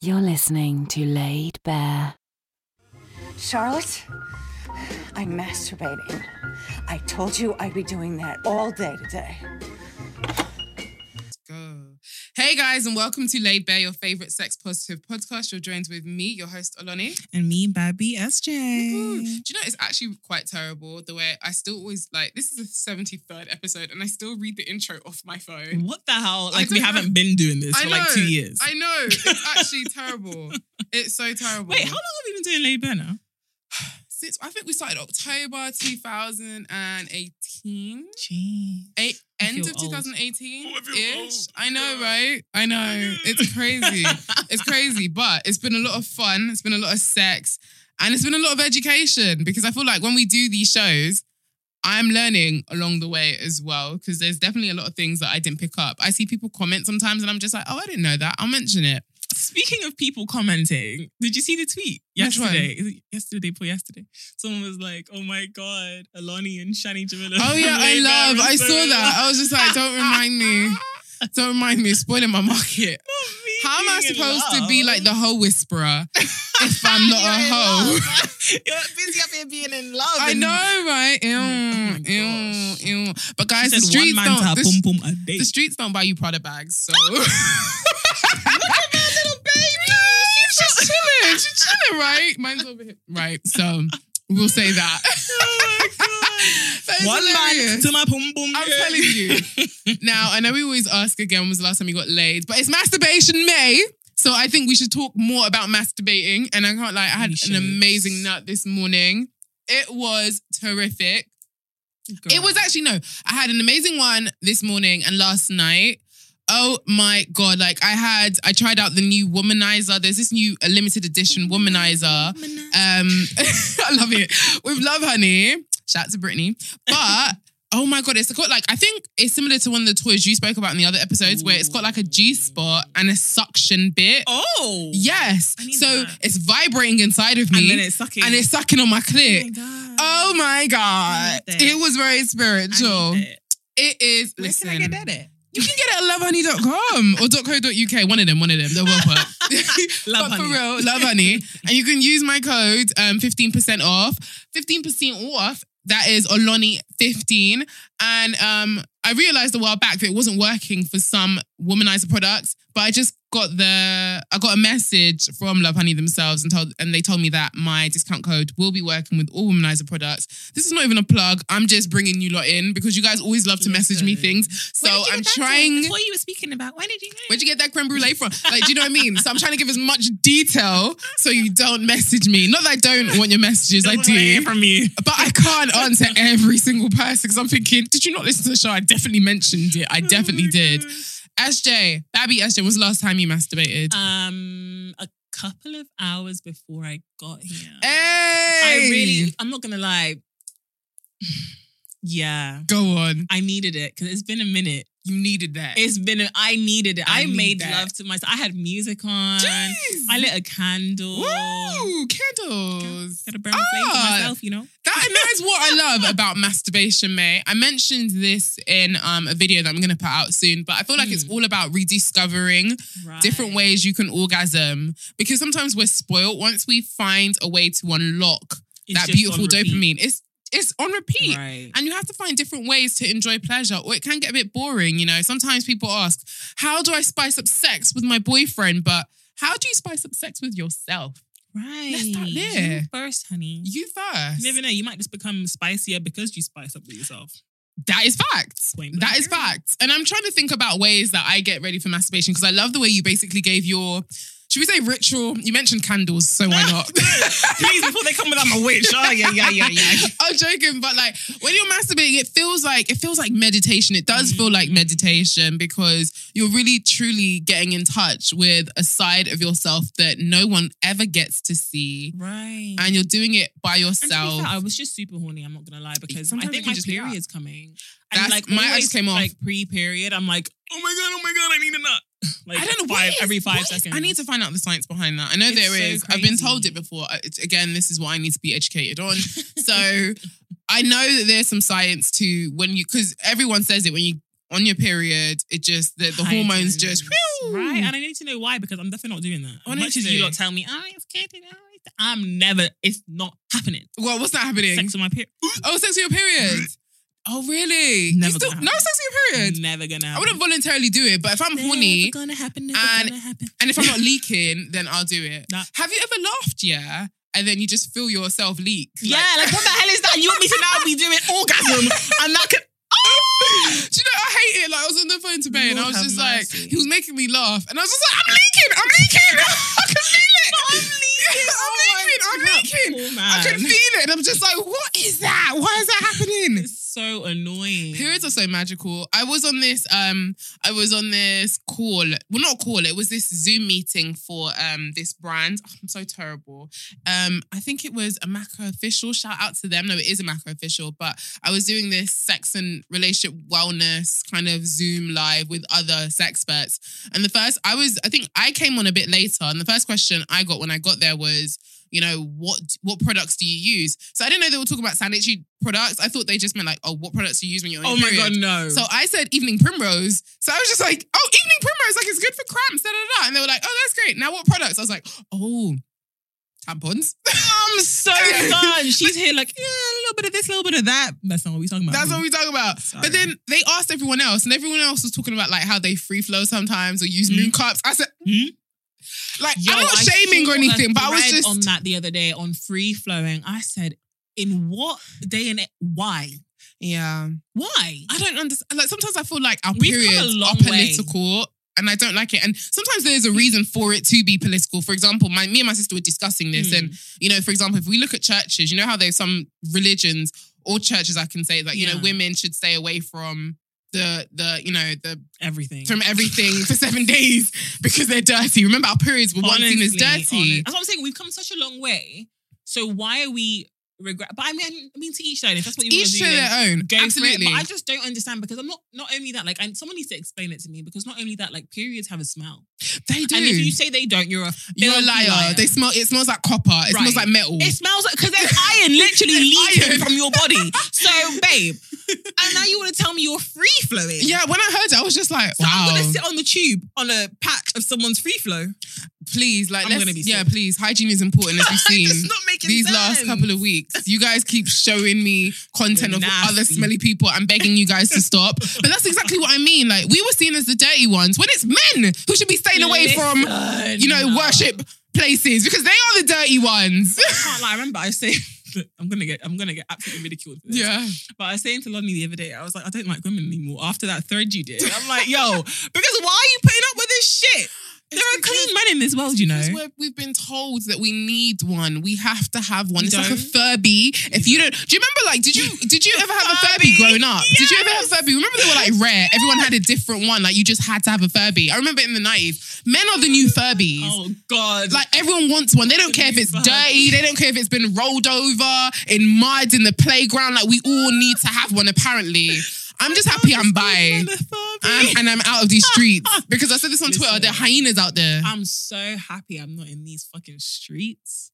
You're listening to Laid Bare. Charlotte, I'm masturbating. I told you I'd be doing that all day today. Hey guys, and welcome to Laid Bare, your favorite sex positive podcast. You're joined with me, your host Oloni. And me, Babby SJ. Do you know it's actually quite terrible the way I still always like this is the 73rd episode and I still read the intro off my phone. What the hell? Like, we don't haven't been doing this I for know, like two years. I know. It's actually terrible. It's so terrible. Wait, how long have we been doing Laid Bare now? Since I think we started October 2018. Gee. Eight, end of 2018 Oh, I ish. I know, right? I know. It's crazy. it's crazy, but it's been a lot of fun. It's been a lot of sex, and it's been a lot of education because I feel like when we do these shows, I'm learning along the way as well because there's definitely a lot of things that I didn't pick up. I see people comment sometimes, and I'm just like, oh, I didn't know that. I'll mention it. Speaking of people commenting, did you see the tweet yesterday? Is it yesterday, before yesterday. Someone was like, "Oh my god, Alani and Shani Jamila." Oh yeah, I love. I so saw that. I was just like, don't remind me. Don't remind me. Spoiling my market. How am I supposed to be like the hoe whisperer if I'm not a hoe? You're busy up here being in love. I know, right? Ew, Oh ew, ew. But guys, the streets one man to don't. The, a day. the streets don't buy you Prada bags, so. Chilling. She's chilling, right? Mine's over here. Right. So we'll say that. That is One man to my pum pum. I'm yeah. telling you. Now, I know we always ask again when was the last time you got laid, but it's masturbation May. So I think we should talk more about masturbating. And I can't like I had an amazing nut this morning. It was terrific. It was actually no. I had an amazing one this morning and last night. Oh my god! Like I had, I tried out the new womanizer. There's this new uh, limited edition womanizer. Um, I love it with Lovehoney. Shout out to Brittany. But oh my god, it's got like I think it's similar to one of the toys you spoke about in the other episodes, where it's got like a G spot and a suction bit. Oh. Yes, so that. it's vibrating inside of me, And then it's sucking. and it's sucking on my Oh clit. my god. Oh my god, it was very spiritual. it. It is. Where listen, can I get that at? You can get it at lovehoney.com or .co.uk. One of them, one of them. They're well put. Love but for Honey. real, love honey. and you can use my code um 15% off. 15% off. That is Oloni15. And um I realized a while back that it wasn't working for some womanizer products, but I just got the I got a message from Lovehoney themselves and told and they told me that my discount code will be working with all womanizer products. This is not even a plug. I'm just bringing you lot in because you guys always love to message me things. So Where did you I'm trying what you were speaking about. Where did you get Where'd you get that creme brulee from? Like, do you know what I mean? So I'm trying to give as much detail so you don't message me. Not that I don't want your messages, I do. from you. But I can't answer every single person because I'm thinking, did you not listen to the show? I definitely mentioned it. I definitely Oh did. SJ, Babby SJ, was the last time you masturbated? Um, a couple of hours before I got here. hey! I really, I'm not gonna lie. Yeah, Go on. I needed it because it's been a minute. You needed that. It's been. A, I needed it. I I, need made that. love to myself. I had music on. Jeez. I lit a candle. Woo! Candles. Gotta burn the flame for Ah. myself, you know. That, and that is what I love about masturbation, May. I mentioned this in um, a video that I'm going to put out soon, but I feel like it's Mm. all about rediscovering Right. different ways you can orgasm because sometimes we're spoiled. Once we find a way to unlock It's that beautiful dopamine, it's it's on repeat. Right. And you have to find different ways to enjoy pleasure, or it can get a bit boring. You know, sometimes people ask, How do I spice up sex with my boyfriend? But how do you spice up sex with yourself? Right. Let's start You there. first, honey. You first. You never know. You might just become spicier because you spice up with yourself. That is facts. That is That blank is period. facts. And I'm trying to think about ways that I get ready for masturbation because I love the way you basically gave your, should we say ritual? You mentioned candles, so why not? Please, before they come with I'm a witch. Oh yeah, yeah, yeah, yeah. I'm joking, but like when you're masturbating, it feels like it feels like meditation. It does feel like mm. meditation because you're really truly getting in touch with a side of yourself that no one ever gets to see. Right. And you're doing it by And to be yourself. fair, I was just super horny. I'm not gonna lie because Sometimes I think my just be up. period's coming. That's- and like mine always, came off. Like pre-period, I'm like, oh my god, oh my god, I need a nut. Like I don't know five is- every five what is- seconds. I need to find out the science behind that. I know It's there so is. I've been told it before. It's, again, this is what I need to be educated on. so I know that there's some science to when you because everyone says it when you on your period, it just the, the hormones just whew. right. And I need to know why because I'm definitely not doing that. As much as Honestly. you lot tell me, oh, it's you know, ah, I'm never. It's not happening. Well, what's not happening? Sex on my period. Oh, sex on your period. oh, really? You Never still, gonna no sex on your period. Never gonna. Happen. I wouldn't voluntarily do it, but if I'm horny Never gonna happen. Never and- gonna happen. and if I'm not leaking, then I'll do it. Nah. Have you ever laughed? Yeah, and then you just feel yourself leak. Yeah, like what the hell is that? You want me to now be doing orgasm and that could. Do you know I hate it? Like I was on the phone to Ben, and I was just mercy. like, he was making me laugh, and I was just like, I'm leaking, I'm leaking, So magical. I was on this, um, I was on this call. Well, not call. It was this Zoom meeting for um this brand. Oh, I'm so terrible. Um, I think it was a Macro official. Shout out to them. No, it is a Macro official. But I was doing this sex and relationship wellness kind of Zoom live with other sex experts. And the first, I was, I think I came on a bit later, and the first question I got when I got there was, you know, what what products do you use? So I didn't know they were talking about sanitary products. I thought they just meant like, oh, what products do you use when you're Oh my period? god, no. So I said evening primrose. So I was just like, oh, evening primrose, like it's good for cramps, da da da. And they were like, oh, that's great. Now what products? I was like, oh, tampons. I'm so done. She's here like, yeah, a little bit of this, a little bit of that. That's not what we're talking about. That's what we're talking about. Sorry. But then they asked everyone else, and everyone else was talking about like how they free flow sometimes or use Mm. moon cups. I said, Hmm? Like Yo, I'm not I shaming or anything, but I was just on that the other day on free flowing. I said, in what day and why? yeah. Why? I don't understand. Like sometimes I feel like our We've periods are way. political. And I don't like it. And sometimes there's a reason for it to be political. For example, my me and my sister were discussing this. Hmm. And, you know, for example, if we look at churches, you know how there's some religions or churches I can say, that, you know, women should stay away from the the, you know, the Everything. from everything for seven days because they're dirty. Remember, our periods were once seen as Honestly, dirty. honest- That's what I'm saying. We've come such a long way. So why are we regret? But I mean, I mean to each their own. If that's what you want to Each do, their own. go. Absolutely. But I just don't understand because I'm not. Not only that, like, and someone needs to explain it to me because not only that, like, periods have a smell. they do. And if you say they don't, you're a You're a filthy liar. They smell. It smells like copper. It smells like metal. It smells like because there's iron literally leaking Iron. from your body. So, babe, and now you want to tell me you're free flowing? yeah. When I heard it, I was just like, So wow. I'm gonna sit on the tube on a patch of someone's free flow. please, like, I'm let's, gonna be yeah, sick. please. Hygiene is important, as we've seen. It's not making these sense. last couple of weeks. You guys keep showing me content You're of other nasty. smelly people. I'm begging you guys to stop. But that's exactly what I mean. Like we were seen as the dirty ones when it's men who should be staying away from, Listen, you know, no. worship places because they are the dirty ones. I can't lie. I remember I say I'm gonna get I'm gonna get absolutely ridiculed for this. yeah. But I was saying to Lonnie the other day, I was like, I don't like women anymore. After that thread you did, I'm like, yo, because why are you putting up with this shit? There are clean men in this world, you know. We've been told that we need one. We have to have one. You it's like a don't? Furby. If you don't, do you remember? Like, did you did you ever have a Furby Furby, growing up? Did you ever have a Furby? Remember they were like rare. Everyone had a different one. Like you just had to have a Furby. I remember in the nineties, men are the new Furbies. Oh God. Like everyone wants one. They don't care if it's dirty. They don't care if it's been rolled over in mud in the playground. Like we all need to have one. Apparently, I'm just happy I'm by. I'm, and I'm out of these streets because I said this on Twitter. Listen. There are hyenas out there. I'm so happy I'm not in these fucking streets.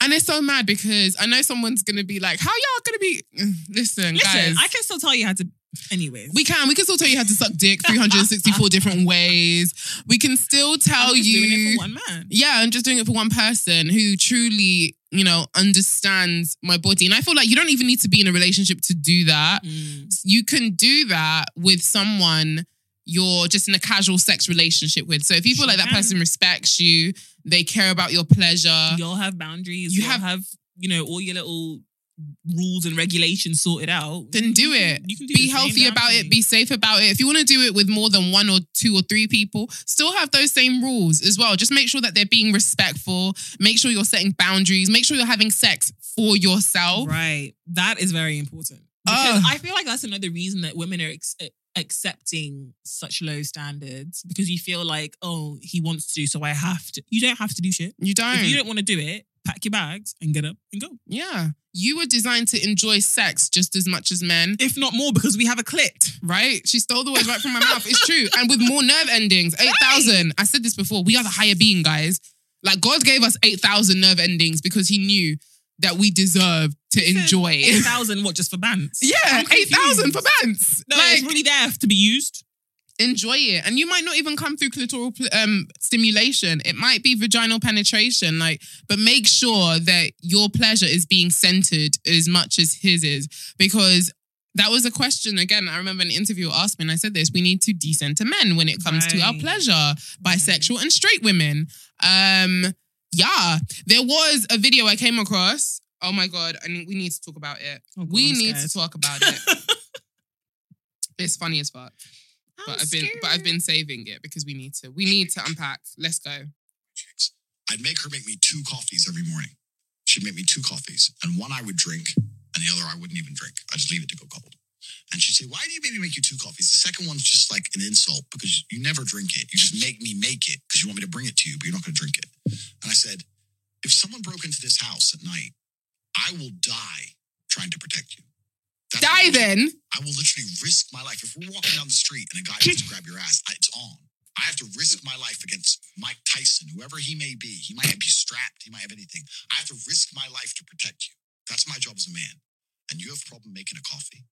And it's so mad because I know someone's gonna be like, "How y'all gonna be?" Mm, listen, Listen, guys, I can still tell you how to. Anyways, we can. We can still tell you how to suck dick 364 different ways. We can still tell I'm just you. doing it for one man. yeah, I'm just doing it for one person who truly, you know, understands my body. And I feel like you don't even need to be in a relationship to do that. Mm. You can do that with someone you're just in a casual sex relationship with. So if you feel like that person respects you, they care about your pleasure. You'll have boundaries. You have, have, you know, all your little rules and regulations sorted out. then do You can- it. You can do be healthy about it. Be safe about it. If you want to do it with more than one or two or three people, still have those same rules as well. Just make sure that they're being respectful. Make sure you're setting boundaries. Make sure you're having sex for yourself. Right. That is very important. Because Ugh. I feel like that's another reason that women are ex- eh, accepting such low standards because you feel like, oh, he wants to, so I have to. You don't have to do shit. You don't. If you don't want to do it, pack your bags and get up and go. yeah. You were designed to enjoy sex just as much as men. If not more, because we have a clit. Right? She stole the words right from my mouth. It's true. And with more nerve endings, 8,000. I said this before. We are the higher being, guys. Like, God gave us 8,000 nerve endings because He knew that we deserve to enjoy. Eight thousand, what just for bands? yeah, eight thousand for bands. No, like, it's really there to be used. Enjoy it. And you might not even come through clitoral um, stimulation. It might be vaginal penetration. Like, but make sure that your pleasure is being centered as much as his is, because that was a question. Again, I remember an interview asked me, and I said this: we need to decenter men when it comes to our Right. pleasure, bisexual and straight women. Um, yeah, there was a video I came across. Oh my god, I need, we need to talk about it. Oh God, we I'm need to talk about it. it's funny as fuck but I've been but I've been saving it because we need to. We need to unpack. Let's go. I'd make her make me two coffees every morning. She'd make me two coffees, and one I would drink, and the other I wouldn't even drink. I just leave it to go cold. And she'd say, "Why do you make me make you two coffees?" The second one's just like an insult because you never drink it. You just make me make it because you want me to bring it to you, but you're not going to drink it. And I said, "If someone broke into this house at night, I will die trying to protect you." That's Die what- then. I will literally risk my life. If we're walking down the street and a guy wants to grab your ass, it's on. I have to risk my life against Mike Tyson, whoever he may be. He might be strapped, he might have anything. I have to risk my life to protect you. That's my job as a man. And you have a problem making a coffee.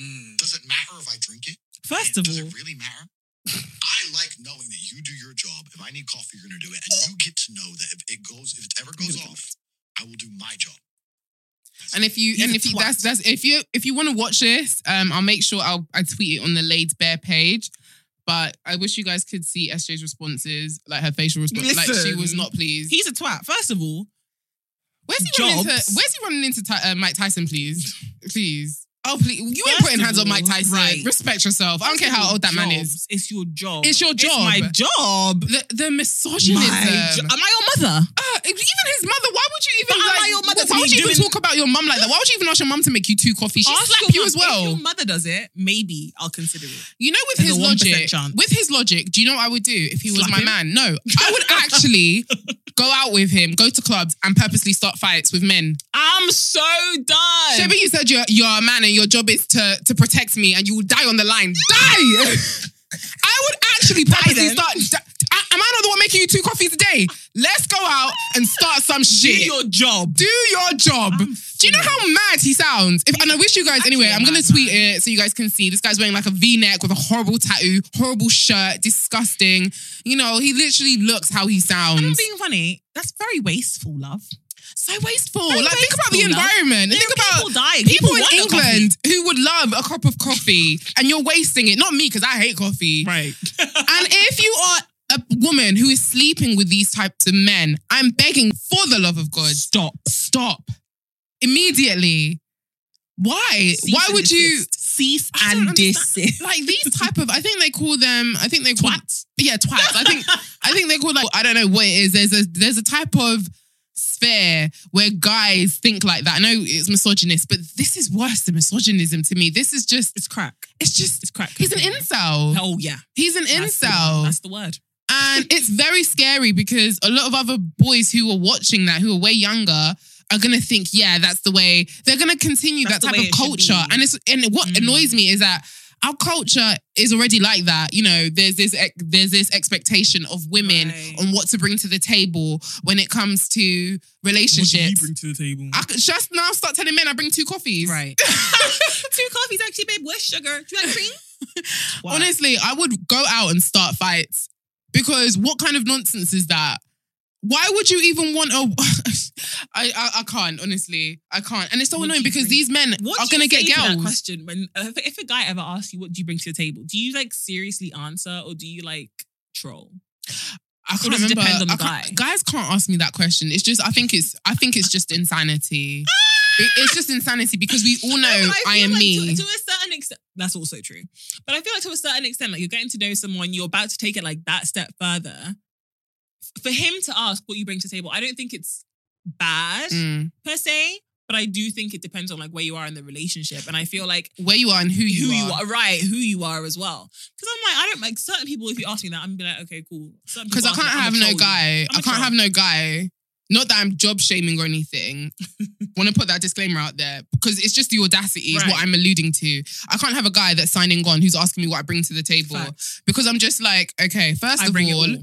Hmm. Does it matter if I drink it? First Man, of does it really matter? I like knowing that you do your job. If I need coffee, you're going to do it, and you get to know that if it goes, if it ever goes off, I will do my job. And if you He's and if you twat. that's that's if you if you want to watch this, um, I'll make sure I'll I tweet it on the Laid Bare page. But I wish you guys could see SJ's responses, like her facial response. Like she was not pleased. he's a twat. First of all, Where's he running into? Where's he running into uh, Mike Tyson? Please, please. Oh please, you ain't First putting hands on Mike all, Tyson. right. Respect yourself. I don't care how old that man is. It's your job. It's your job. my job. The the My misogynism. jo- Am I your mother? Uh, even his mother. Why would you even? But am like, I your mother to Why be would you even doing- talk about your mum like that? Why would you even ask your mum to make you two coffees? She Ask slapped your you as mum- If well. your mother does it, maybe I'll consider it. You know, with There's his a 1% logic, chance. with his logic, do you know what I would do if he was Slap my him? man? No, I would actually go out with him, go to clubs, and purposely start fights with men. I'm so done. Sheba, you said you're you're a man and your job is to to protect me, and you will die on the line. Die! I would actually purposely start. I- Am I not the one making you two coffees a day? Let's go out and start some shit. Do your job. Do your job. I'm Do you know how mad he sounds? If, and I wish you guys Actually anyway. I'm gonna tweet man. it so you guys can see. This guy's wearing like a V-neck with a horrible tattoo, horrible shirt, disgusting. You know, he literally looks how he sounds. I'm being funny. That's very wasteful, love. So wasteful. Very like think about the wasteful, environment. There think about people dying. people, People in want a coffee. England who would love a cup of coffee, and you're wasting it. Not me because I hate coffee. Right. And if you are a woman who is sleeping with these types of men, I'm begging for the love of God, Stop. stop immediately. Why? Cease Why would you? cease and desist? Like these type of, I think they call them. I think they call Twats. Yeah, twats. I think I think they call like I don't know what it is. There's a there's a type of sphere where guys think like that. I know it's misogynist, but this is worse than misogynism to me. This is just It's crack. it's just It's crack. he's an incel. Oh yeah. He's an That's the That's the word. And it's very scary because a lot of other boys who are watching that, who are way younger, are gonna think, yeah, that's the way. They're gonna continue That's that type of culture. And it's and what Mm. annoys me is that our culture is already like that. You know, there's this there's this expectation of women Right. on what to bring to the table when it comes to relationships. What bring to the table? I could just now start telling men I bring two coffees. Right. Two coffees, actually, babe. Where's sugar? Do you like cream? Honestly, I would go out and start fights because what kind of nonsense is that? Why would you even want a? I, I I can't honestly. I can't, and it's so What annoying because bring- these men What are gonna get to that girls. question when uh, if, if a guy ever asks you what do you bring to the table, do you like seriously answer or do you like troll? I can't remember. depend on the I can't- guy? Guys can't ask me that question. It's just I think it's I think it's just insanity. It- it's just insanity because we all know No, but I, am like me. To, to a certain extent, that's also true. But I feel like to a certain extent, like you're getting to know someone, you're about to take it like that step further. For him to ask what you bring to the table, I don't think it's bad Mm. per se, but I do think it depends on like where you are in the relationship. And I feel like Where you are and who you who are. you are, right? Who you are as well. Because I'm like, I don't like certain people. If you ask me that, I'm gonna be like, okay, cool. Because I can't have no I'm a troll you. guy. I can't troll. have no guy. Not that I'm job shaming or anything. Want to put that disclaimer out there because it's just the audacity is Right. what I'm alluding to. I can't have a guy that's signing on who's asking me what I bring to the table because I'm just like, okay, first I of bring it all, all.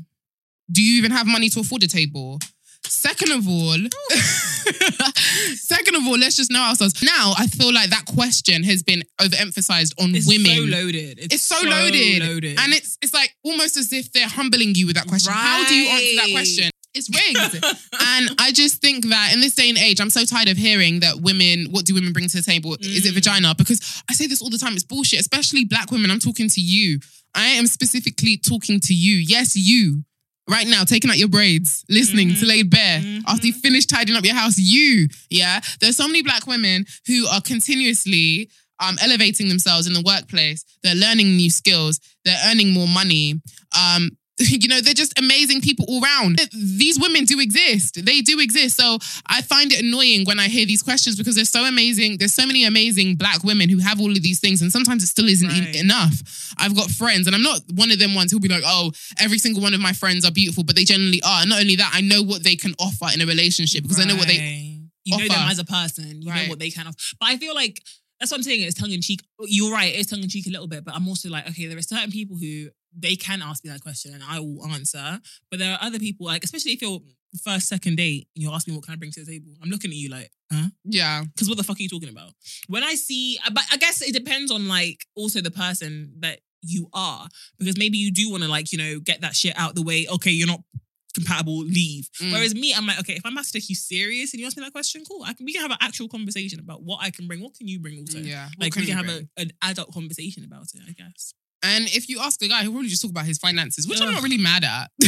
Do you even have money to afford a table? Second of all, second of all, let's just know ourselves. Now, I feel like that question has been overemphasized on women. It's women. so loaded. It's, It's so, loaded. loaded. And it's it's like almost as if they're humbling you with that question. How do you answer that question? It's rigged. and I just think that in this day and age, I'm so tired of hearing that women, what do women bring to the table? Is it Mm. vagina? Because I say this all the time, it's bullshit, especially black women. I'm talking to you. I am specifically talking to you. Yes, you. Right now, taking out your braids, listening Mm-hmm. to Laid Bare after you finish tidying up your house. You, yeah. There's so many black women who are continuously um, elevating themselves in the workplace. They're learning new skills. They're earning more money. Um, you know, they're just amazing people all around. These women do exist. They do exist. So I find it annoying when I hear these questions because they're so amazing. There's so many amazing black women who have all of these things, and sometimes it still isn't Right. enough. I've got friends, and I'm not one of them ones who'll be like, oh, every single one of my friends are beautiful, but they generally are. And not only that, I know what they can offer in a relationship because I know what they Right. You know them as a person. You Right. know what they kind of. But I feel like that's what I'm saying. It's tongue in cheek. You're right. It's tongue in cheek a little bit. But I'm also like, okay, there are certain people who they can ask me that question and I will answer. But there are other people, like especially if you're first, second date, you're asking me what can I bring to the table. I'm looking at you like, huh? yeah. Because what the fuck are you talking about? When I see, but I guess it depends on like also the person that you are. Because maybe you do want to like, you know, get that shit out the way. Okay, you're not compatible, leave. Mm. Whereas me, I'm like, okay, if I'm about to take you serious and you ask me that question, cool. I can, we can have an actual conversation about what I can bring. What can you bring also? Yeah. Like can we can have a, an adult conversation about it, I guess. And if you ask a guy, he'll probably just talk about his finances, which I'm not really mad at.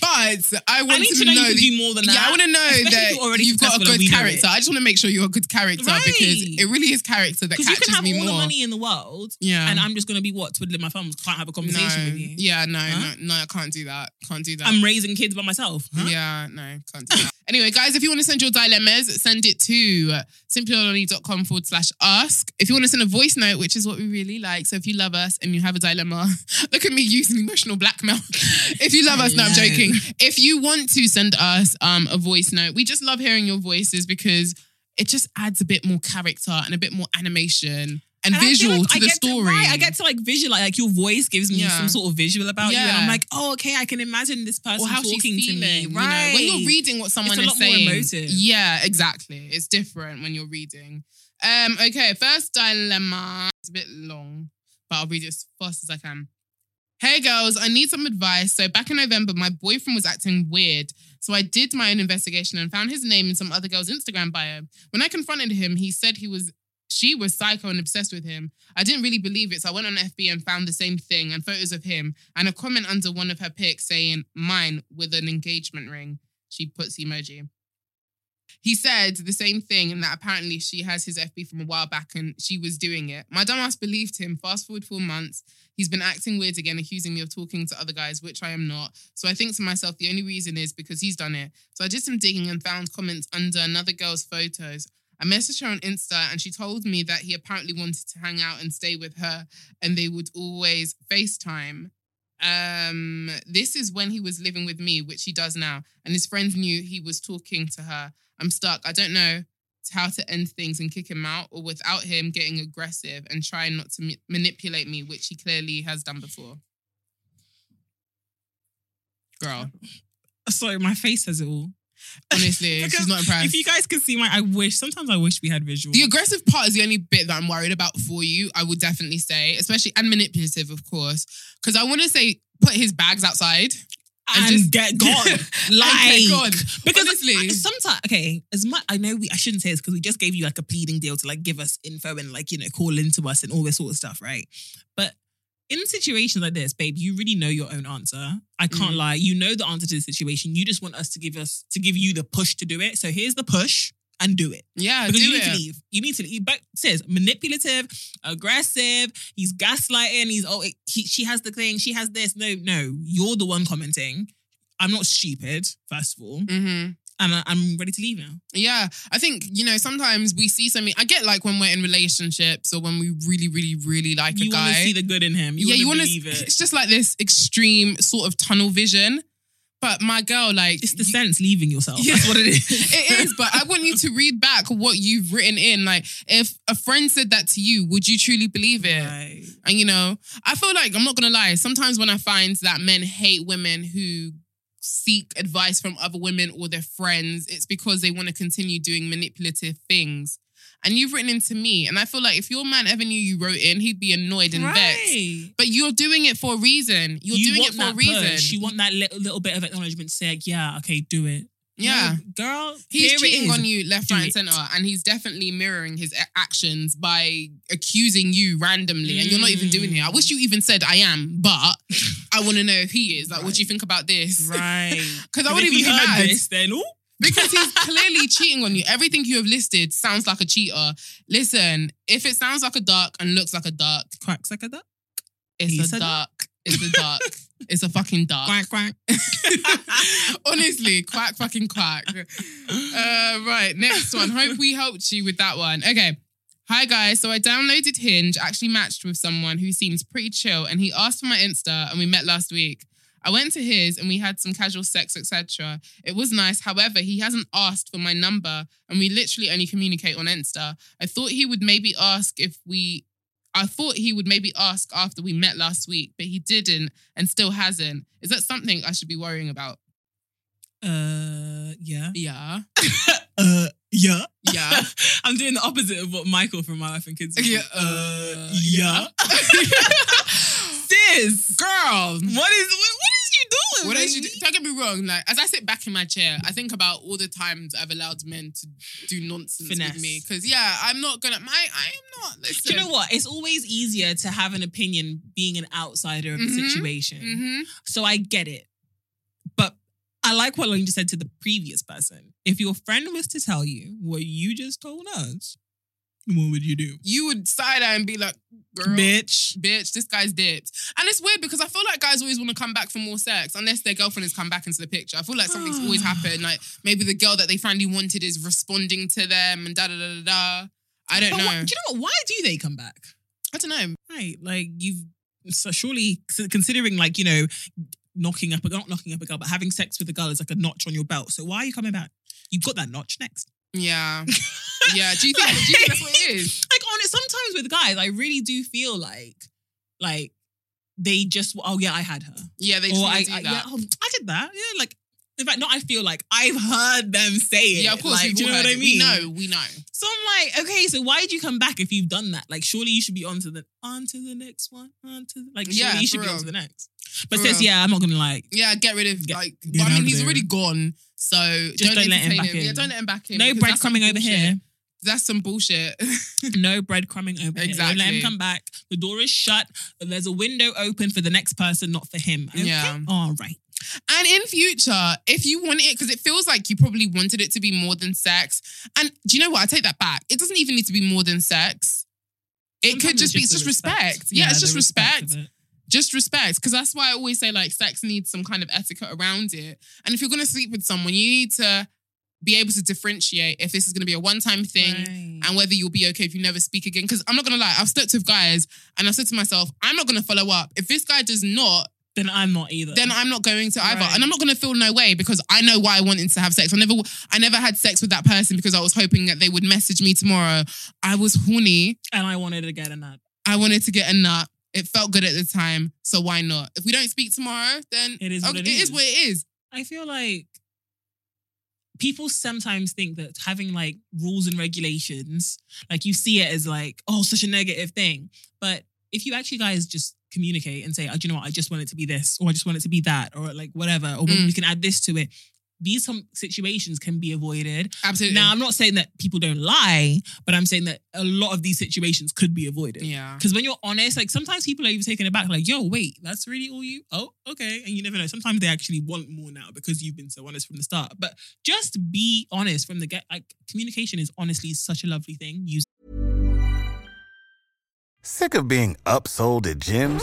but I want I to, to know, know you can that- do more than that. Yeah, I want to know Especially that you've got a good character. I just want to make sure you're a good character Right. because it really is character that catches Because you can have all more. the money in the world, yeah. and I'm just gonna be what twiddling my thumbs. Can't have a no, conversation with you. yeah, no, Huh? no, no, I can't do that. Can't do that. I'm raising kids by myself. Huh? Yeah, no, can't do that. Anyway, guys, if you want to send your dilemmas, send it to simplyoloni.com forward slash ask. If you want to send a voice note, which is what we really like. So if you love us and you have a dilemma, look at me using emotional blackmail. if you love us, no, I'm joking. If you want to send us um, a voice note, we just love hearing your voices because it just adds a bit more character and a bit more animation and, And visual like to I the get story. right, I get to like visualize, like your voice gives me Yeah. some sort of visual about you, and I'm like, oh, okay, I can imagine this person or how she's talking to me. You know, Right? when you're reading what someone a is lot more saying, emotive. yeah, exactly. It's different when you're reading. Um, okay, first dilemma. It's a bit long, but I'll read it as fast as I can. Hey girls, I need some advice. So back in November, my boyfriend was acting weird. So I did my own investigation and found his name in some other girl's Instagram bio. When I confronted him, he said he was she was psycho and obsessed with him. I didn't really believe it, so I went on FB and found the same thing and photos of him and a comment under one of her pics saying mine with an engagement ring. She puts emoji. He said the same thing and that apparently she has his FB from a while back and she was doing it. My dumbass believed him. Fast forward four months, he's been acting weird again, accusing me of talking to other guys, which I am not. So I think to myself, the only reason is because he's done it. So I did some digging and found comments under another girl's photos. I messaged her on Insta and she told me that he apparently wanted to hang out and stay with her and they would always FaceTime. Um, this is when he was living with me, which he does now, and his friends knew he was talking to her. I'm stuck. I don't know how to end things and kick him out, or without him getting aggressive and trying not to ma- manipulate me, which he clearly has done before. Girl, Sorry, my face says it all. honestly, she's not impressed. If you guys can see my, I wish. Sometimes I wish we had visuals. The aggressive part is the only bit that I'm worried about for you. I would definitely say, especially and manipulative, of course, because I want to say put his bags outside and, just- get gone. And like, get gone. because Honestly. sometimes, okay, as much I know, we I shouldn't say this because we just gave you like a pleading deal to like give us info and like you know call into us and all this sort of stuff, right? But in situations like this, babe, you really know your own answer. I can't Mm. lie. You know the answer to the situation. You just want us to give us to give you the push to do it. So here's the push and do it. Yeah, Because you need it. to leave. You need to leave. But says manipulative, aggressive. He's gaslighting. He's oh, he, she has the thing. She has this. No, no, you're the one commenting. I'm not stupid. First of all, hmm and I, uh, I'm ready to leave now. Yeah, I think you know sometimes we see something. I get like when we're in relationships or when we really, really, really like You a want guy. to see the good in him. You yeah, you want to. it. It's just like this extreme sort of tunnel vision. But my girl, like, It's the you- sense leaving yourself. Yeah. That's what it is. it is, but I want you to read back what you've written in. Like, if a friend said that to you, would you truly believe it? Right. And you know, I feel like I'm not gonna lie. Sometimes when I find that men hate women who seek advice from other women or their friends, it's because they want to continue doing manipulative things. And you've written into me, and I feel like if your man ever knew you wrote in, he'd be annoyed and vexed. But you're doing it for a reason. You're you doing it for a reason. push. You want that little, little bit of acknowledgement to say, like, yeah, okay, do it. Yeah. No, girl, He's cheating on you left, Do right, and center, and he's definitely mirroring his actions by accusing you randomly, and you're not even doing it. I mm. wish you even said I am, but I want to know if he is. Like, what do you think about this? Right. Because I And would if even be mad this, then ooh, because he's clearly cheating on you. Everything you have listed sounds like a cheater. Listen, if it sounds like a duck and looks like a duck, quacks like a duck. it's He's a a duck. It's a duck. it's a fucking duck. Quack, quack. Honestly, quack fucking quack. Uh, right, next one. Hope we helped you with that one. Okay. Hi guys, so I downloaded Hinge, actually matched with someone who seems pretty chill, and he asked for my Insta, and we met last week. I went to his and we had some casual sex, etc. It was nice. However, he hasn't asked for my number, and we literally only communicate on Insta. I thought he would maybe ask if we. I thought he would maybe ask after we met last week, but he didn't and still hasn't. Is that something I should be worrying about? Uh, yeah. Yeah. Uh, yeah. Yeah. I'm doing the opposite of what Michael from My Wife and Kids. Yeah, Uh, uh, yeah. Sis, Girl. what is what, what is you doing? What is you do? Don't get me wrong. Like as I sit back in my chair, I think about all the times I've allowed men to do nonsense Finesse. with me. Because yeah, I'm not gonna. My I am not. Listen. Do you know what? It's always easier to have an opinion being an outsider of the Mhm. situation. hmm So I get it. I like what Lauren just said to the previous person. If your friend was to tell you what you just told us, what would you do? You would side eye and be like, "Girl, Bitch. bitch, this guy's dipped." And it's weird because I feel like guys always want to come back for more sex unless their girlfriend has come back into the picture. I feel like something's always happened. Like maybe the girl that they finally wanted is responding to them and da da da da da. I don't But know. why- do you know what? Why do they come back? I don't know. Right. Like you've so surely considering like, you know, knocking up a not knocking up a girl, but having sex with a girl is like a notch on your belt. So why are you coming back? You've got that notch next. Yeah, yeah. Do you think? do you think that's what it is? like on it sometimes with guys, I really do feel like like they just oh yeah, I had her. Yeah, they or just I, need to do I that. yeah, oh, I did that. Yeah, like in fact, not I feel like I've heard them say it. Yeah, of course. Like, do you know what I mean? We know. We know. So I'm like, okay, so why did you come back if you've done that? Like, surely you should be on to the on to the next one, on to the, like, surely Yeah, you should be on to the next. But For says, real. yeah, I'm not gonna like. Yeah, get rid of Get- like. get I out mean, of he's there. already gone, so Just don't let him entertain back in. Yeah, don't let him back in. No because bread that's some coming over bullshit. here. That's some bullshit. No breadcrumbing over here. Don't let Exactly. him come back. The door is shut. But There's a window open for the next person, not for him. Okay? Yeah. All right. and in future, if you want it, because it feels like you probably wanted it to be more than sex. And do you know what? I take that back. It doesn't even need to be more than sex. It could Sometimes just be. It's just respect. Yeah, it's the just respect. of it. Just respect because that's why I always say like sex needs some kind of etiquette around it. And if you're gonna sleep with someone, you need to be able to differentiate if this is gonna be a one-time thing Right. and whether you'll be okay if you never speak again. Because I'm not gonna lie, I've slept with guys and I said to myself, I'm not gonna follow up. If this guy does not, Then I'm not either. then I'm not going to either. Right. And I'm not gonna feel no way because I know why I wanted to have sex. I never I never had sex with that person because I was hoping that they would message me tomorrow. I was horny. and I wanted to get a nut. I wanted to get a nut. It felt good at the time, so why not? If we don't speak tomorrow, then It is what okay, it it is is. what it is. I feel like people sometimes think that having like rules and regulations, like you see it as like, oh, such a negative thing. But if you actually guys just communicate and say, oh, do you know what, I just want it to be this, or I just want it to be that, or like whatever, or maybe Mm. we can add this to it. These some situations can be avoided. Absolutely. Now, I'm not saying that people don't lie, but I'm saying that a lot of these situations could be avoided. yeah. Because when you're honest, like sometimes people are even taken aback, like, yo, wait, that's really all you? Oh, okay. And you never know. Sometimes they actually want more now because you've been so honest from the start. But just be honest from the get. Like, communication is honestly such a lovely thing. Use Sick of being upsold at gyms?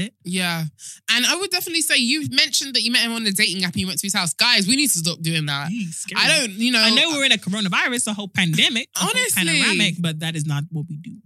It. Yeah. And I would definitely say you mentioned that you met him on a dating app and you went to his house. Guys, we need to stop doing that. I don't, you know. I know we're in a coronavirus, a whole pandemic, a whole panoramic, but that is not what we do.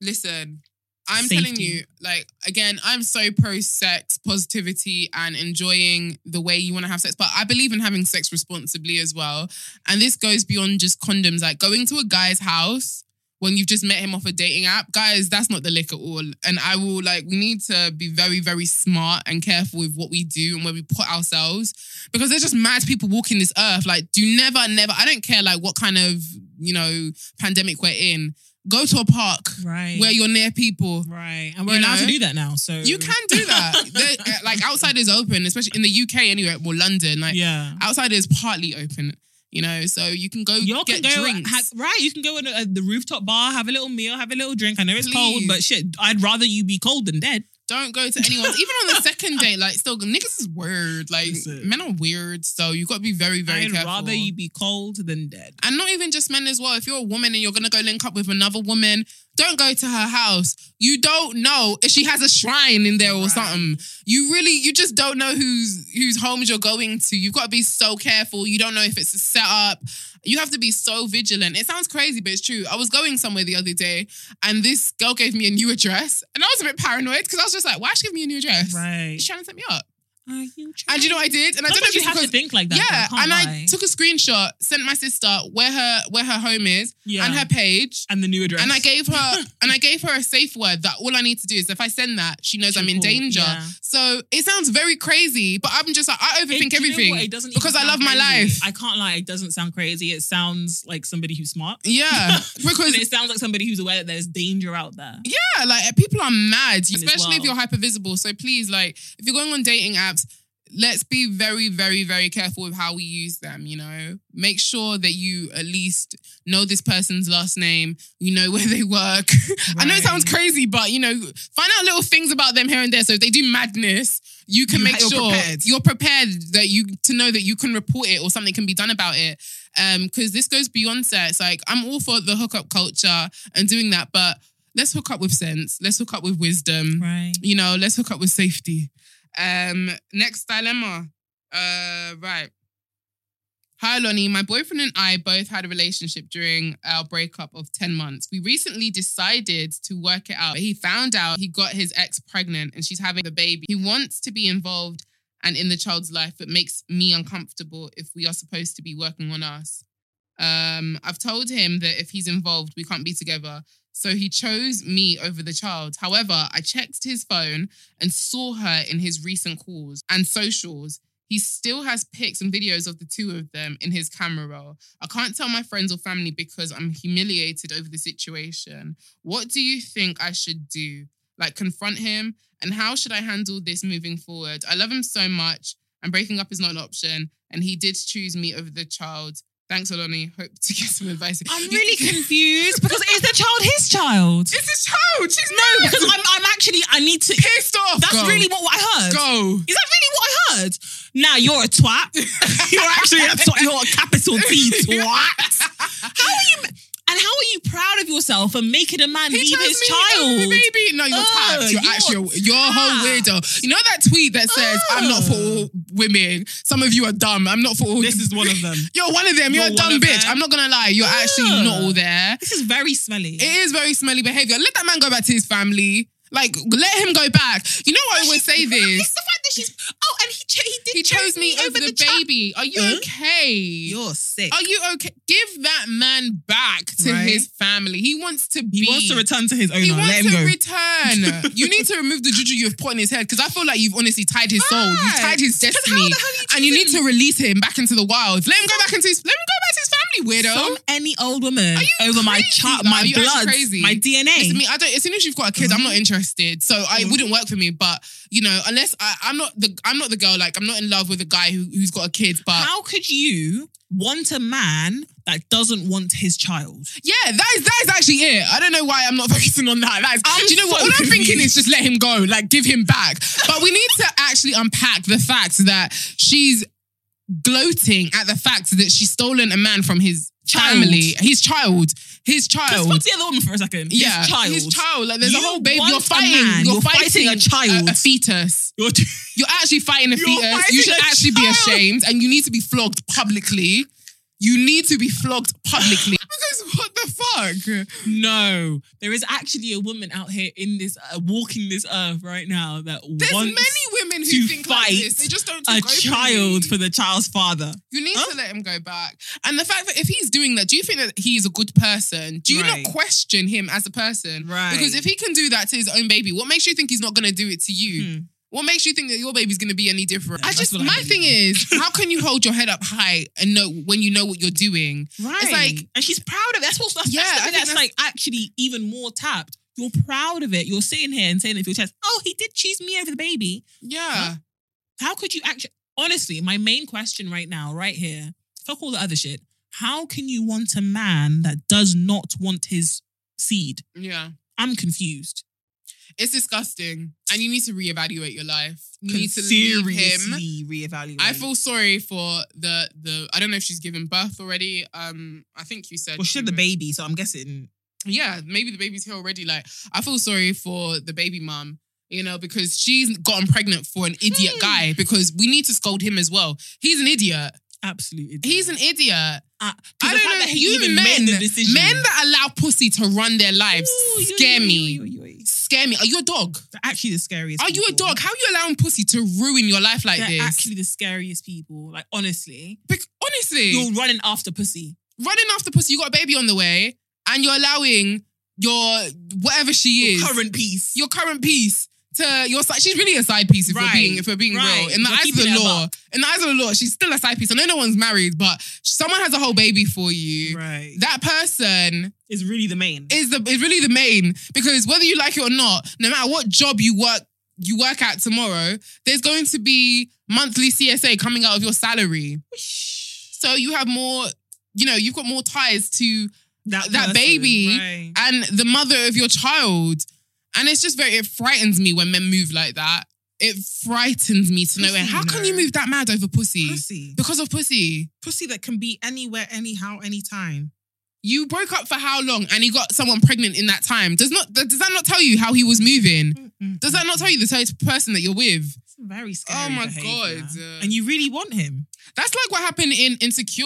Listen, I'm Safety. telling you, like, again, I'm so pro sex, positivity, and enjoying the way you want to have sex. But I believe in having sex responsibly as well. And this goes beyond just condoms. Like, going to a guy's house when you've just met him off a dating app, guys, that's not the lick at all. And I will, like, we need to be very, very smart and careful with what we do and where we put ourselves because there's just mad people walking this earth. Like, do never, never, I don't care, like, what kind of, you know, pandemic we're in. Go to a park Right. where you're near people. right. And we're You allowed to do that now. So You can do that. Uh, like outside is open, especially in the UK anyway, or London. Like Yeah. outside is partly open, you know, so you can go Y'all get can go drinks. ha- right. You can go in a, the rooftop bar, have a little meal, have a little drink. I know it's cold, but shit, I'd rather you be cold than dead. Don't go to anyone's. Even on the second date, like still niggas is weird. Like Listen. men are weird, so you got to be very, very I'd careful. rather you be cold than dead. and not even just men as well. If you're a woman and you're gonna go link up with another woman, don't go to her house. You don't know if she has a shrine in there or Right. something. You really, you just don't know whose whose homes you're going to. You've got to be so careful. You don't know if it's a setup. You have to be so vigilant. It sounds crazy, but it's true. I was going somewhere the other day, and this girl gave me a new address, and I was a bit paranoid because I was just like, "Why is she giving me a new address? Right. She's trying to set me up." Are you And you know what I did? And I don't know if you it's have to because think like that. yeah, though, I and can't I lie. took a screenshot, sent my sister where her where her home is Yeah. and her page. and the new address. And I gave her and I gave her a safe word that all I need to do is if I send that, she knows She'll I'm in call, danger. yeah. So it sounds very crazy, but I'm just like I It- overthink you know everything? It doesn't because I love sound my life. I can't lie. It doesn't sound crazy. It sounds like somebody who's smart. yeah, because And it sounds like somebody who's aware that there's danger out there. Yeah, like people are mad, especially if you're hyper visible. So please, like, if you're going on dating apps, let's be very, very, very careful with how we use them. You know, make sure that you at least know this person's last name. You know where they work. I know it sounds crazy, but you know, find out little things about them here and there. So if they do madness, you can You- make you're sure prepared. you're prepared that you to know that you can report it or something can be done about it. Um, because this goes beyond sex. Like I'm all for the hookup culture and doing that, but let's hook up with sense. Let's hook up with wisdom. Right. You know, let's hook up with safety. Um, next dilemma. Uh, right. Hi, Lonnie. My boyfriend and I both had a relationship during our breakup of 10 months. We recently decided to work it out. He found out he got his ex pregnant and she's having a baby. He wants to be involved and in the child's life, but makes me uncomfortable if we are supposed to be working on us. Um, I've told him that if he's involved, we can't be together. So he chose me over the child. However, I checked his phone and saw her in his recent calls and socials. He still has pics and videos of the two of them in his camera roll. I can't tell my friends or family because I'm humiliated over the situation. What do you think I should do? Like confront him? And how should I handle this moving forward? I love him so much, and breaking up is not an option. And he did choose me over the child. Thanks, Oloni. Hope to get some advice. I'm really confused because is the child his child? It's his child. She's No, mad. because I'm, I'm actually, I need to. pissed off. That's Go. really what I heard. Go. Is that really what I heard? Now you're a twat. you're actually a twat. You're a capital T twat. How are you? And how are you proud of yourself for making a man He leave his me child? over the baby. No, you're Ugh, tapped. You're, you're actually you're a whole tapped. weirdo. You know that tweet that says, "I'm not for all women." Some of you are dumb. I'm not for all. This is one of them. You're one of them. You're, You're a dumb bitch. them. I'm not gonna lie. You're actually not all there. This is very smelly. It is very smelly behavior. Let that man go back to his family. Like, let him go back. You know what I always say this. It's the fact that she's. Oh, and he cho- he did. He chose me over the, child. baby. Are you Huh? okay? You're sick. Are you okay? Give that man back to Right. his family. He wants to be. he wants to return to his owner. He wants to go. return. you need to remove the juju you've put in his head because I feel like you've honestly tied his soul. You've tied his destiny, the you and you need to release him back into the wild. Let him go back into his. Let him go back to his family, weirdo. Some any old woman Are you over my child, though? my Are you actually blood, crazy? my DNA. Listen, me, I don't. As soon as you've got a kid, I'm not Mhm. interested. So I, it Mhm. wouldn't work for me. But you know, unless I, I'm not the, I'm not the girl. Like I'm not in love with a guy who, who's got a kid. But How could you want a man that doesn't want his child? Yeah, that is that is actually it. I don't know why I'm not focusing on that. That is, I'm do you know what? so All I'm thinking is just let him go, like give him back. But we need to actually unpack the fact that she's gloating at the fact that she's stolen a man from his Child. family. His child. His child. fuck the other woman for a second. yeah, His child. his child. Like there's a whole baby. You're fighting. You're, you're fighting a child. a, fetus. You're You're actually fighting a You're fetus. fighting You should a actually be ashamed, and you need to be flogged publicly. You need to be flogged publicly. because what the fuck? No, there is actually a woman out here in this, uh, walking this earth right now that There's wants many women who to think like fight this. They just don't a talk child for the child's father. You need Huh? to let him go back. And the fact that if he's doing that, do you think that he's a good person? Do you Right. not question him as a person? Right. Because if he can do that to his own baby, what makes you think he's not going to do it to you? Hmm. What makes you think that your baby's going to be any different? Yeah, I just, what I my thing in. is, how can you hold your head up high and know when you know what you're doing? Right. It's like, and she's proud of it. That's what's that's, Yeah, that's, the I thing think that's, like actually even more tapped. You're proud of it. You're sitting here and saying it for your chest. Oh, he did choose me over the baby. yeah. How could you actually? Honestly, my main question right now, right here, fuck all the other shit. How can you want a man that does not want his seed? Yeah. I'm confused. It's disgusting. And you need to reevaluate your life. You need to leave him. Seriously reevaluate. I feel sorry for the the. I don't know if she's given birth already. Um, I think you said. well, she had the baby, so I'm guessing. Yeah, maybe the baby's here already. Like, I feel sorry for the baby mom You know, because she's gotten pregnant for an idiot Hmm. guy. Because we need to scold him as well. He's an idiot. Absolutely, He's an idiot. Uh, I don't know. You men, men that allow pussy to run their lives scare me. Scare me. Are you a dog? They're actually the scariest. Are you a dog? How are you allowing pussy to ruin your life like They're this? actually the scariest people. Like honestly, Bec- honestly, you're running after pussy. running after pussy. You got a baby on the way, and you're allowing your whatever she is, Current piece. your current piece to your side. She's really a side piece if we're being if we're being right. real. In the You're eyes of the law, in the eyes of the law, she's still a side piece. I know no one's married, but someone has a whole baby for you. right. That person is really the main. is the is really the main because whether you like it or not, no matter what job you work you work at tomorrow, there's going to be monthly CSA coming out of your salary. So you have more, you know, you've got more ties to that person, baby right. and the mother of your child. And it's just very, it frightens me when men move like that. It frightens me to know Pussy, how can no. you move that mad over pussy? pussy. Because of pussy. Pussy that can be anywhere, anyhow, anytime. You broke up for how long and he got someone pregnant in that time? Does not does that not tell you how he was moving? Does that not tell you the type of person that you're with? It's very scary. Oh my behavior. God. And you really want him. That's like what happened in Insecure.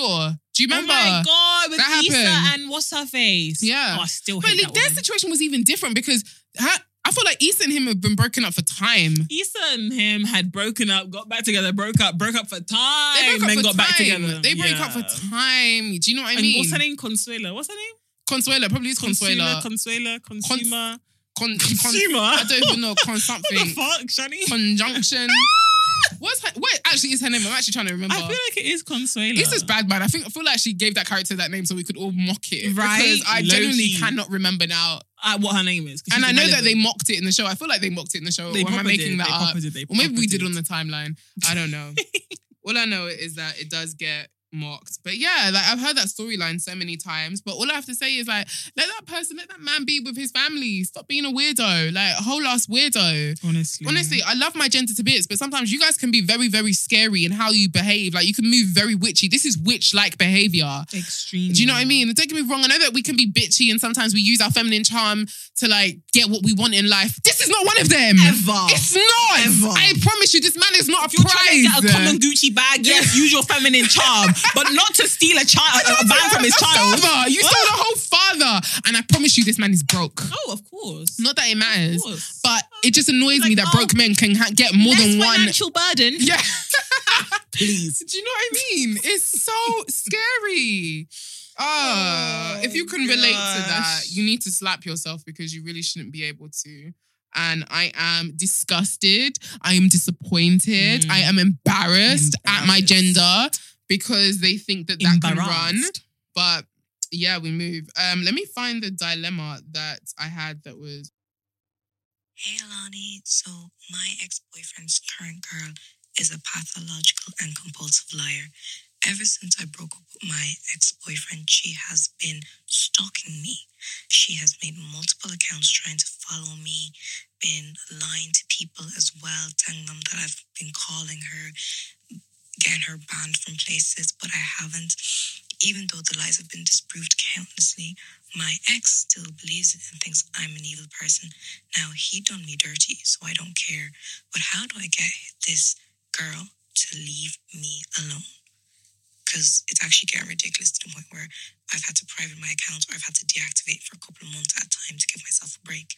Do you remember? Oh my god, with That Issa happened. and what's her face? Yeah. Oh, I still But like, that situation was even different because I feel like Issa and him have been broken up for time. Issa and him had broken up, got back together, broke up, broke up for time, They broke up then for got time. back together. They broke Yeah. up for time. Do you know what I And mean? what's her name? Consuela. What's her name? Consuela, probably is Consuela. Consuela, consumer. Con, con, Consumer? I don't even know. Con what something. the fuck, Shani? Conjunction. What's her, what actually is her name? I'm actually trying to remember. I feel like it is Consuela. This is bad, man. I think I feel like she gave that character that name so we could all mock it. Right? Because I genuinely Low-key. cannot remember now. Uh, what her name is, And I know that they mocked it in the show. I feel like they mocked it in the show. They or am I making did. that They up? did. They Or maybe we did did. on the timeline. I don't know. all I know is that it does get mocked. But yeah, like I've heard that storyline so many times. But all I have to say is like, let that person, let that man be with his family. Stop being a weirdo. Like whole ass weirdo. Honestly. Honestly, I love my gender to bits, but sometimes you guys can be very, very scary in how you behave. Like you can move very witchy. This is witch-like behavior. Extreme. Do you know what I mean? Don't get me wrong. I know that we can be bitchy and sometimes we use our feminine charm to like get what we want in life. This is not one of them. Ever. It's not. Ever. I promise you, this man is not If a prize. get a common Gucci bag, yes, use your feminine charm, but not to steal a child, a bag from his child. Father. You stole a whole father. And I promise you, this man is broke. Oh, of course. Not that it matters, but it just annoys me that oh, broke men can ha- get more than one. financial burden. Yeah. Please. Do you know what I mean? It's so scary. Ah, Oh, if you can relate to that, you need to slap yourself because you really shouldn't be able to. And I am disgusted. I am disappointed. Mm. I am embarrassed, at my gender because they think that that can run. But yeah, we move. Um, let me find the dilemma that I had that was Hey Oloni, so my ex-boyfriend's current girl is a pathological and compulsive liar. Ever since I broke up with my ex-boyfriend, she has been stalking me. She has made multiple accounts trying to follow me, been lying to people as well, telling them that I've been calling her, getting her banned from places, but I haven't. Even though the lies have been disproved countlessly, my ex still believes it and thinks I'm an evil person. Now he done me dirty, so I don't care. But how do I get this girl to leave me alone? Because it's actually getting ridiculous to the point where I've had to private my account or I've had to deactivate for a couple of months at a time to give myself a break.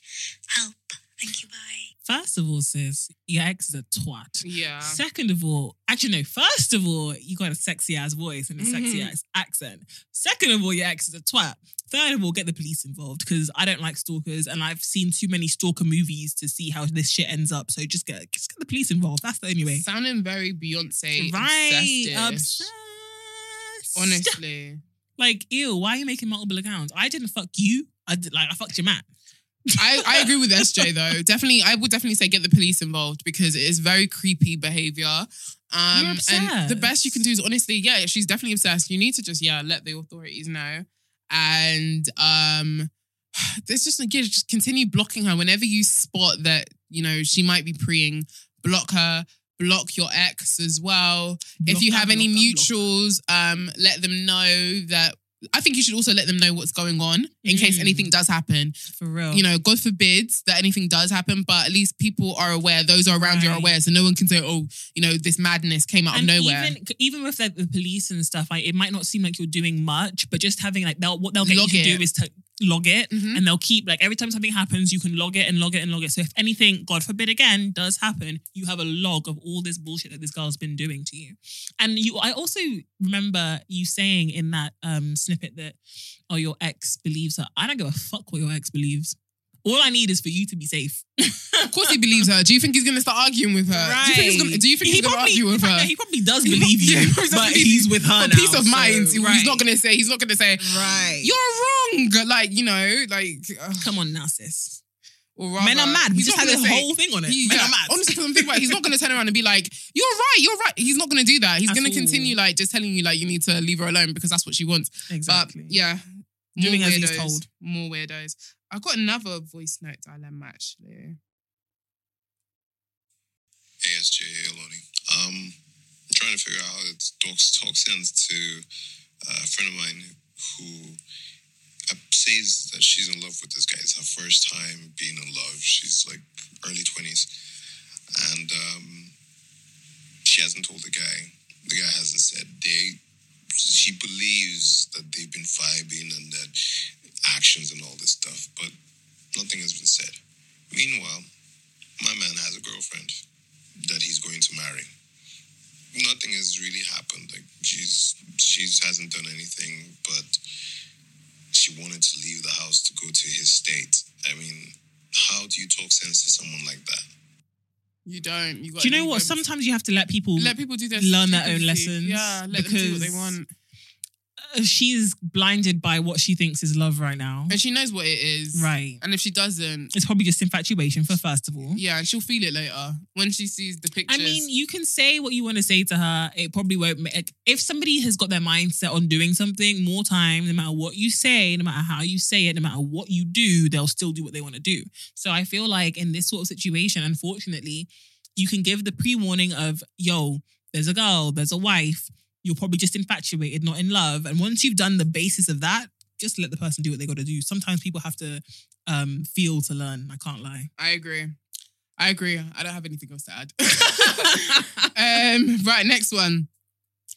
Help. Thank you. Bye. First of all, sis, your ex is a twat. Yeah. Second of all, actually no. First of all, you got a sexy ass voice and a sexy Mhm. ass accent. Second of all, your ex is a twat. Third of all, get the police involved because I don't like stalkers and I've seen too many stalker movies to see how this shit ends up. So just get just get the police involved. That's the only way. Sounding very Beyonce. right, obsessed. Honestly. like ew. Why are you making multiple accounts? I didn't fuck you. I did like I fucked your man. I, I agree with SJ though. Definitely, I would definitely say get the police involved because it is very creepy behavior. Um, You're and the best you can do is honestly, yeah, she's definitely obsessed. You need to just yeah let the authorities know, and um, there's just again just continue blocking her whenever you spot that you know she might be preying. Block her. Block your ex as well. if you have any block mutuals, um, let them know that. I think you should also let them know what's going on in case Mm. anything does happen For real. you know, God forbid that anything does happen, but at least people are aware. Those are around you are aware, so no one can say, "Oh, you know, this madness came out and of nowhere." Even, even with like, the police and stuff, like it might not seem like you're doing much, but just having like they'll what they'll get Log you to it. do is to log it, Mhm. and they'll keep like every time something happens, you can log it and log it and log it. So if anything, God forbid, again does happen, you have a log of all this bullshit that this girl's been doing to you. And you, I also remember you saying in that um snippet that oh your ex believes her. I don't give a fuck what your ex believes. All I need is for you to be safe. of course, he believes her. Do you think he's going to start arguing with her? Do you think he's gonna, do you think He he's going to argue with her? He probably does believe prob- yeah, you, he but he's with her For now. peace of so- mind, he's not going to say. He's not going to say, Right. "You're wrong." Like you know, like uh, Come on now, sis. or rather, Men are mad. We just had this whole thing on it. He- Men yeah, are mad. Honestly, because I'm thinking about it, he's not going to turn around and be like, "You're right, you're right." He's not going to do that. He's going to continue like just telling you like you need to leave her alone because that's what she wants. Exactly. But yeah, Doing more as he's weirdos, told. More weirdos. I've got another voice note dilemma actually. ASJ Oloni. Um, I'm trying to figure out how it talks talk sense to uh, a friend of mine who uh, says that she's in love with this guy. It's her first time being in love. She's like early twenties, and um, she hasn't told the guy. The guy hasn't said. They. She believes that they've been vibing and that actions and all this stuff, but nothing has been said. Meanwhile, my man has a girlfriend that he's going to marry. Nothing has really happened. Like she's she hasn't done anything, but she wanted to leave the house to go to his state. I mean, how do you talk sense to someone like that? You don't. You got. Do you know what? Sometimes you have to let people let people do their learn their own lessons. Yeah, let them do what they want. She's blinded by what she thinks is love right now. And she knows what it is. Right. And if she doesn't, It's probably just infatuation for first of all. yeah, and she'll feel it later when she sees the pictures. I mean, you can say what you want to say to her. It probably won't make. If somebody has got their mindset on doing something more time, no matter what you say, no matter how you say it, no matter what you do, they'll still do what they want to do. So I feel like in this sort of situation, unfortunately, you can give the pre warning of, yo, there's a girl, there's a wife. You're probably just infatuated, not in love. And once you've done the basis of that, just let the person do what they got to do. Sometimes people have to um, feel to learn. I can't lie. I agree. I agree. I don't have anything else to add. um, right, next one.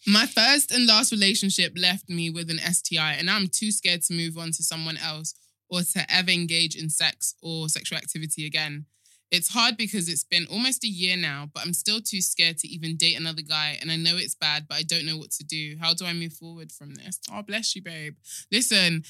My first and last relationship left me with an STI, and I'm too scared to move on to someone else or to ever engage in sex or sexual activity again. It's hard because it's been almost a year now, but I'm still too scared to even date another guy. And I know it's bad, but I don't know what to do. How do I move forward from this? Oh, bless you, babe. Listen,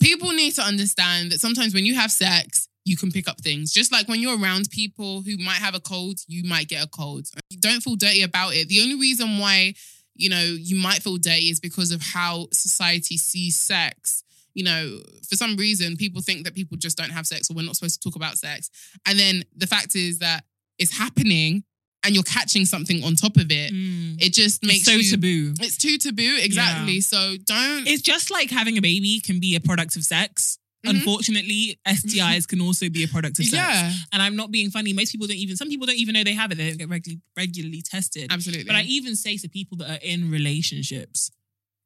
people need to understand that sometimes when you have sex, you can pick up things. Just like when you're around people who might have a cold, you might get a cold. Don't feel dirty about it. The only reason why, you know, you might feel dirty is because of how society sees sex. You know, for some reason, people think that people just don't have sex or we're not supposed to talk about sex. And then the fact is that it's happening and you're catching something on top of it. Mm. It just It's makes so you, taboo. It's too taboo, exactly. So don't. It's just like having a baby can be a product of sex. Mhm. Unfortunately, STIs can also be a product of sex. yeah, And I'm not being funny. Most people don't even, some people don't even know they have it. They don't get regularly, regularly tested. absolutely. But I even say to people that are in relationships,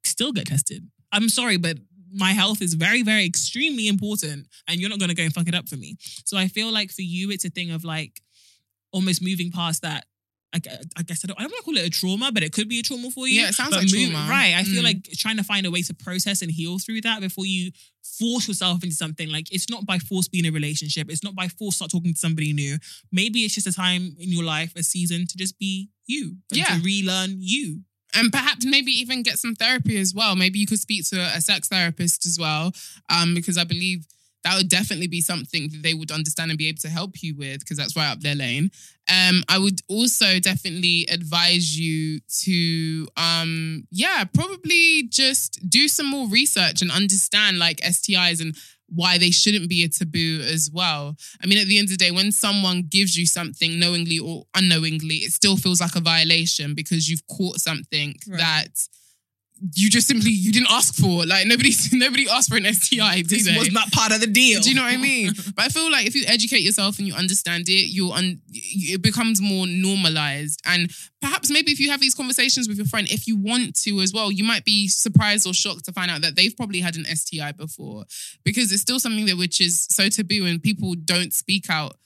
still get tested. I'm sorry, but my health is very, very extremely important, and you're not gonna go and fuck it up for me. So I feel like for you, it's a thing of like almost moving past that. I I guess I don't, I don't want to call it a trauma, but it could be a trauma for you. Yeah, it sounds But like move- trauma. Right. I feel Mm. like trying to find a way to process and heal through that before you force yourself into something. Like it's not by force being in a relationship. It's not by force start talking to somebody new. Maybe it's just a time in your life, a season to just be you. and Yeah. To relearn you. And perhaps maybe even get some therapy as well. Maybe you could speak to a sex therapist as well, um, because I believe that would definitely be something that they would understand and be able to help you with, because that's right up their lane. Um, I would also definitely advise you to, um, yeah, probably just do some more research and understand like STIs and why they shouldn't be a taboo as well. I mean, at the end of the day, when someone gives you something knowingly or unknowingly, it still feels like a violation because you've caught something Right. that you just simply you didn't ask for. Like nobody nobody asked for an STI. Do This they? was not part of the deal. Do you know what I mean? but I feel like if you educate yourself and you understand it, you'll un- it becomes more normalized. And perhaps maybe if you have these conversations with your friend, if you want to as well, you might be surprised or shocked to find out that they've probably had an STI before because it's still something that which is so taboo and people don't speak out.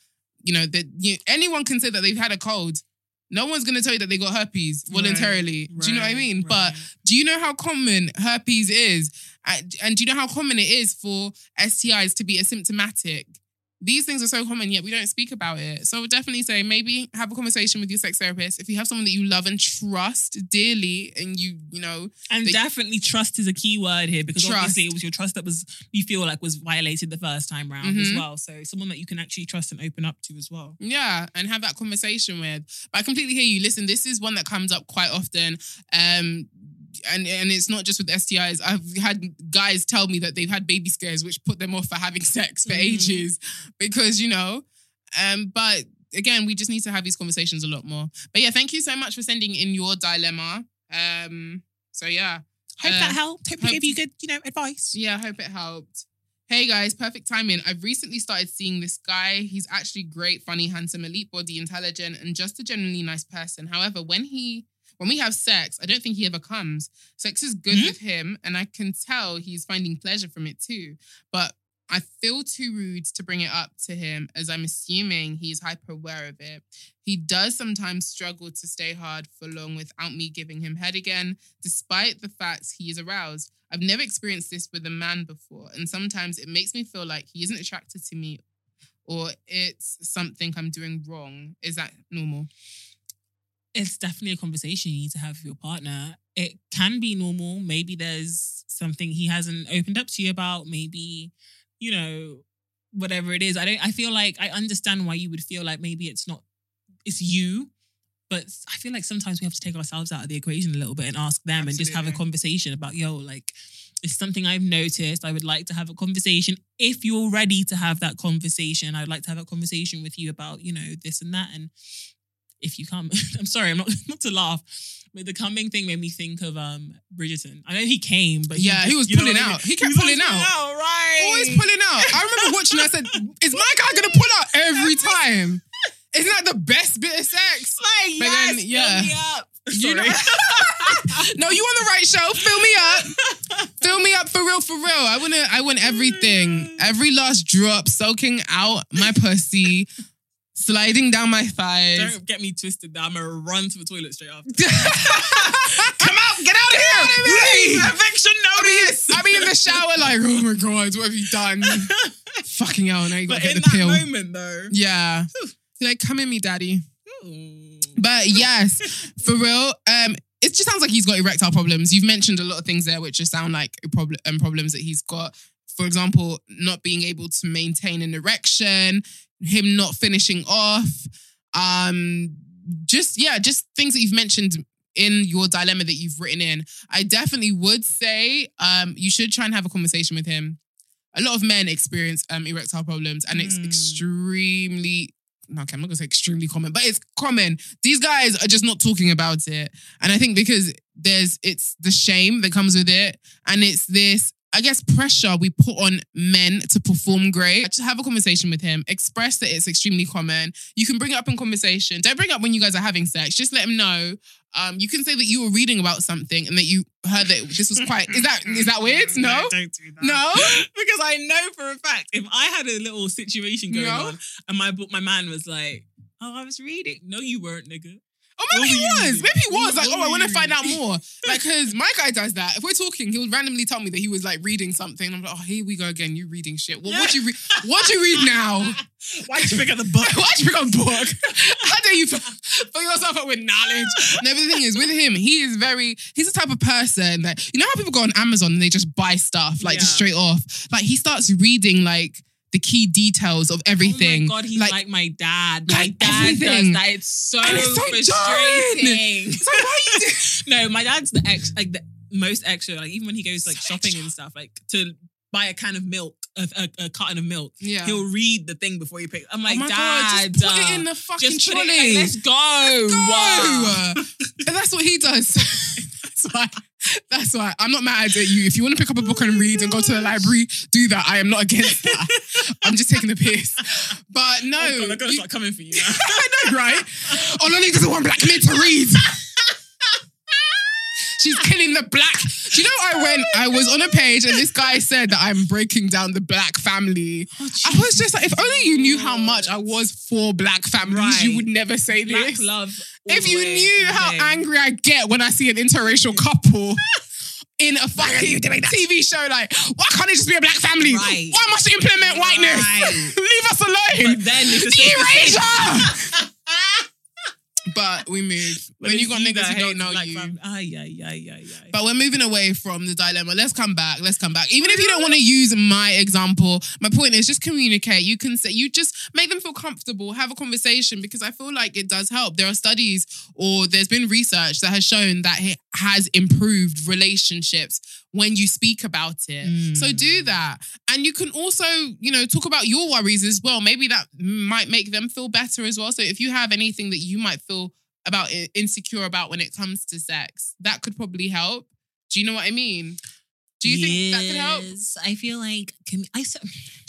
You know that you, anyone can say that they've had a cold. No one's going to tell you that they got herpes voluntarily. do you know what I Right, mean? But do you know how common herpes is? And do you know how common it is for STIs to be asymptomatic? These things are so common, yet we don't speak about it. So I would definitely say maybe have a conversation with your sex therapist. If you have someone that you love and trust dearly, and you, you know, And definitely trust is a key word here because Trust. obviously it was your trust that was you feel like was violated the first time round as Mhm. well. So someone that you can actually trust and open up to as well. Yeah, and have that conversation with. But I completely hear you. Listen, this is one that comes up quite often. Um and and it's not just with STIs. I've had guys tell me that they've had baby scares which put them off for having sex for Mhm. ages because, you know, um but again, we just need to have these conversations a lot more. But yeah, thank you so much for sending in your dilemma. Um so yeah. Hope Uh, that helped. Hope, hope- we gave you good, you know, advice. Yeah, I hope it helped. Hey guys, perfect timing. I've recently started seeing this guy. He's actually great, funny, handsome, elite body, intelligent, and just a genuinely nice person. However, when he when we have sex, I don't think he ever comes. Sex is good Hmm? with him, and I can tell he's finding pleasure from it too. But I feel too rude to bring it up to him as I'm assuming he's hyper aware of it. He does sometimes struggle to stay hard for long without me giving him head again, despite the fact he is aroused. I've never experienced this with a man before, and sometimes it makes me feel like he isn't attracted to me or it's something I'm doing wrong. Is that normal? It's definitely a conversation you need to have with your partner. It can be normal. Maybe there's something he hasn't opened up to you about. Maybe, you know, whatever it is. I don't I feel like I understand why you would feel like maybe it's not it's you. But I feel like sometimes we have to take ourselves out of the equation a little bit and ask them and just have a conversation about, yo, like, it's something I've noticed. I would like to have a conversation. If you're ready to have that conversation, I'd like to have a conversation with you about, you know, this and that. And if you come, I'm sorry, I'm not not to laugh, but the coming thing made me think of um Bridgerton. I know he came, but Yeah, he was pulling what I mean? out. He kept was pulling out. right? Always pulling out. I remember watching. I said, "Is my guy gonna pull out every time? Isn't that the best bit of sex?" Like, But yes, then, yeah. fill me up. You know- no, you on the right show. Fill me up. Fill me up for real, for real. I want to. I want everything. Every last drop soaking out my pussy, sliding down my thighs. Don't get me twisted. That I'm gonna run to the toilet straight after. Come out! Get out of here! Leave! Eviction notice. I'll be in the shower like, oh my god, what have you done? Fucking hell! Now you gotta But get in the that pill. moment, though, Yeah. You're like, come in me, daddy. ooh. But yes, for real, um, it just sounds like he's got erectile problems. You've mentioned a lot of things there which just sound like problem um, problems that he's got. For example, not being able to maintain an erection, him not finishing off, um, just yeah, just things that you've mentioned in your dilemma that you've written in. I definitely would say um, you should try and have a conversation with him. A lot of men experience um, erectile problems, and it's Mm. extremely no, okay, I'm not gonna say extremely common, but it's common. These guys are just not talking about it. And I think because there's it's the shame that comes with it, and it's this I guess, pressure we put on men to perform great. Just have a conversation with him. Express that it's extremely common. You can bring it up in conversation. Don't bring it up when you guys are having sex. Just let him know. Um, you can say that you were reading about something and that you heard that this was quite. Is that is that weird? No. don't do that. No. because I know for a fact if I had a little situation going No. on and my my man was like, "Oh, I was reading." No, you weren't, nigga. Oh, maybe he was. Maybe he was. Like, oh, I want to find out more. Like, because my guy does that. If we're talking, he'll randomly tell me that he was like reading something. I'm like, oh, here we go again. You reading shit. Well, what you read? What you read now? Why did you pick up the book? Why'd you pick up a book? How dare you fill yourself up with knowledge? No, but the thing is, with him, he is very, he's the type of person that, you know how people go on Amazon and they just buy stuff, like just straight off? Like, he starts reading, like, the key details of everything. Oh my god, he's like, my dad. My like dad everything. does that. It's so, And it's so frustrating. So why you do- no, my dad's the ex like the most extra. Like even when he goes like shopping and stuff, like to buy a can of milk, a, a, a carton of milk, Yeah. he'll read the thing before he picks. I'm like, oh dad, God, just put it in the fucking trolley. Like, let's go. Wow. Go. and that's what he does. that's why. That's why I'm not mad at you. If you want to pick up a book and read and go to the library, do that. I am not against that. I'm just taking the piss. But oh no, Oh God, I'm gonna you- start coming for you. I know, right? Oh, Lolly doesn't want black men to read. She's killing the black. Do you know I went? I was on a page and this guy said that I'm breaking down the black family. Oh, I was just like, if only you knew how much I was for black families, you would never say Black this. love. If you knew how day. angry I get when I see an interracial couple in a fucking TV show, like, why can't it just be a black family? Right. Why must you implement whiteness? Right. Leave us alone. But then it's a safe to say- Erasure! but we move. When you got niggas who don't know black you. Ay, ay, ay, ay, ay. But we're moving away from the dilemma. Let's come back. Let's come back. Even if you don't want to use my example, my point is just communicate. You can say you just make them feel comfortable, have a conversation because I feel like it does help. There are studies or there's been research that has shown that it has improved relationships when you speak about it. So mm. do that. And you can also, you know, talk about your worries as well. Maybe that might make them feel better as well. So if you have anything that you might feel about insecure about when it comes to sex, that could probably help. Do you know what I mean? Do you think that could help? I feel like I s-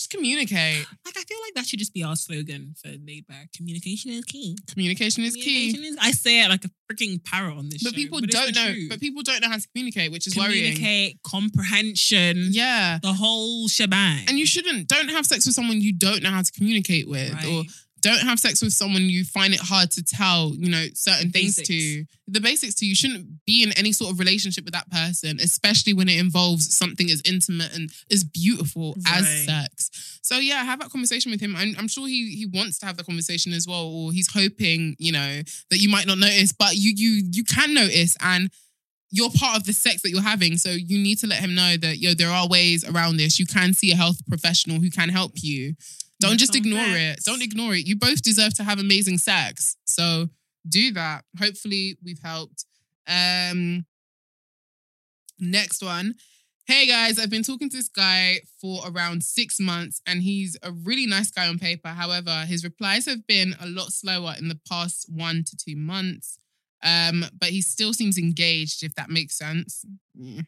Just communicate. like I feel like that should just be our slogan for Laid Bare. Communication is key. Communication is key. Is- I say it like a freaking parrot on this But show, people it's don't know. truth. But people don't know how to communicate, which is worrying. communicate, comprehension, Yeah. the whole shebang. And you shouldn't. Don't have sex with someone you don't know how to communicate with, or Right. Don't have sex with someone you find it hard to tell, you know, certain things Basics. to. The basics to you shouldn't be in any sort of relationship with that person, especially when it involves something as intimate and as beautiful as sex. So yeah, have that conversation with him. I'm, I'm sure he he wants to have the conversation as well, or he's hoping, you know, that you might not notice, but you you you can notice and you're part of the sex that you're having. So you need to let him know that yo, there are ways around this. You can see a health professional who can help you. Don't just ignore it. Don't ignore it. You both deserve to have amazing sex. So do that. Hopefully we've helped. Um next one. Hey guys, I've been talking to this guy for around six months and he's a really nice guy on paper. However, his replies have been a lot slower in the past one to two months. Um, but he still seems engaged, if that makes sense. Mm.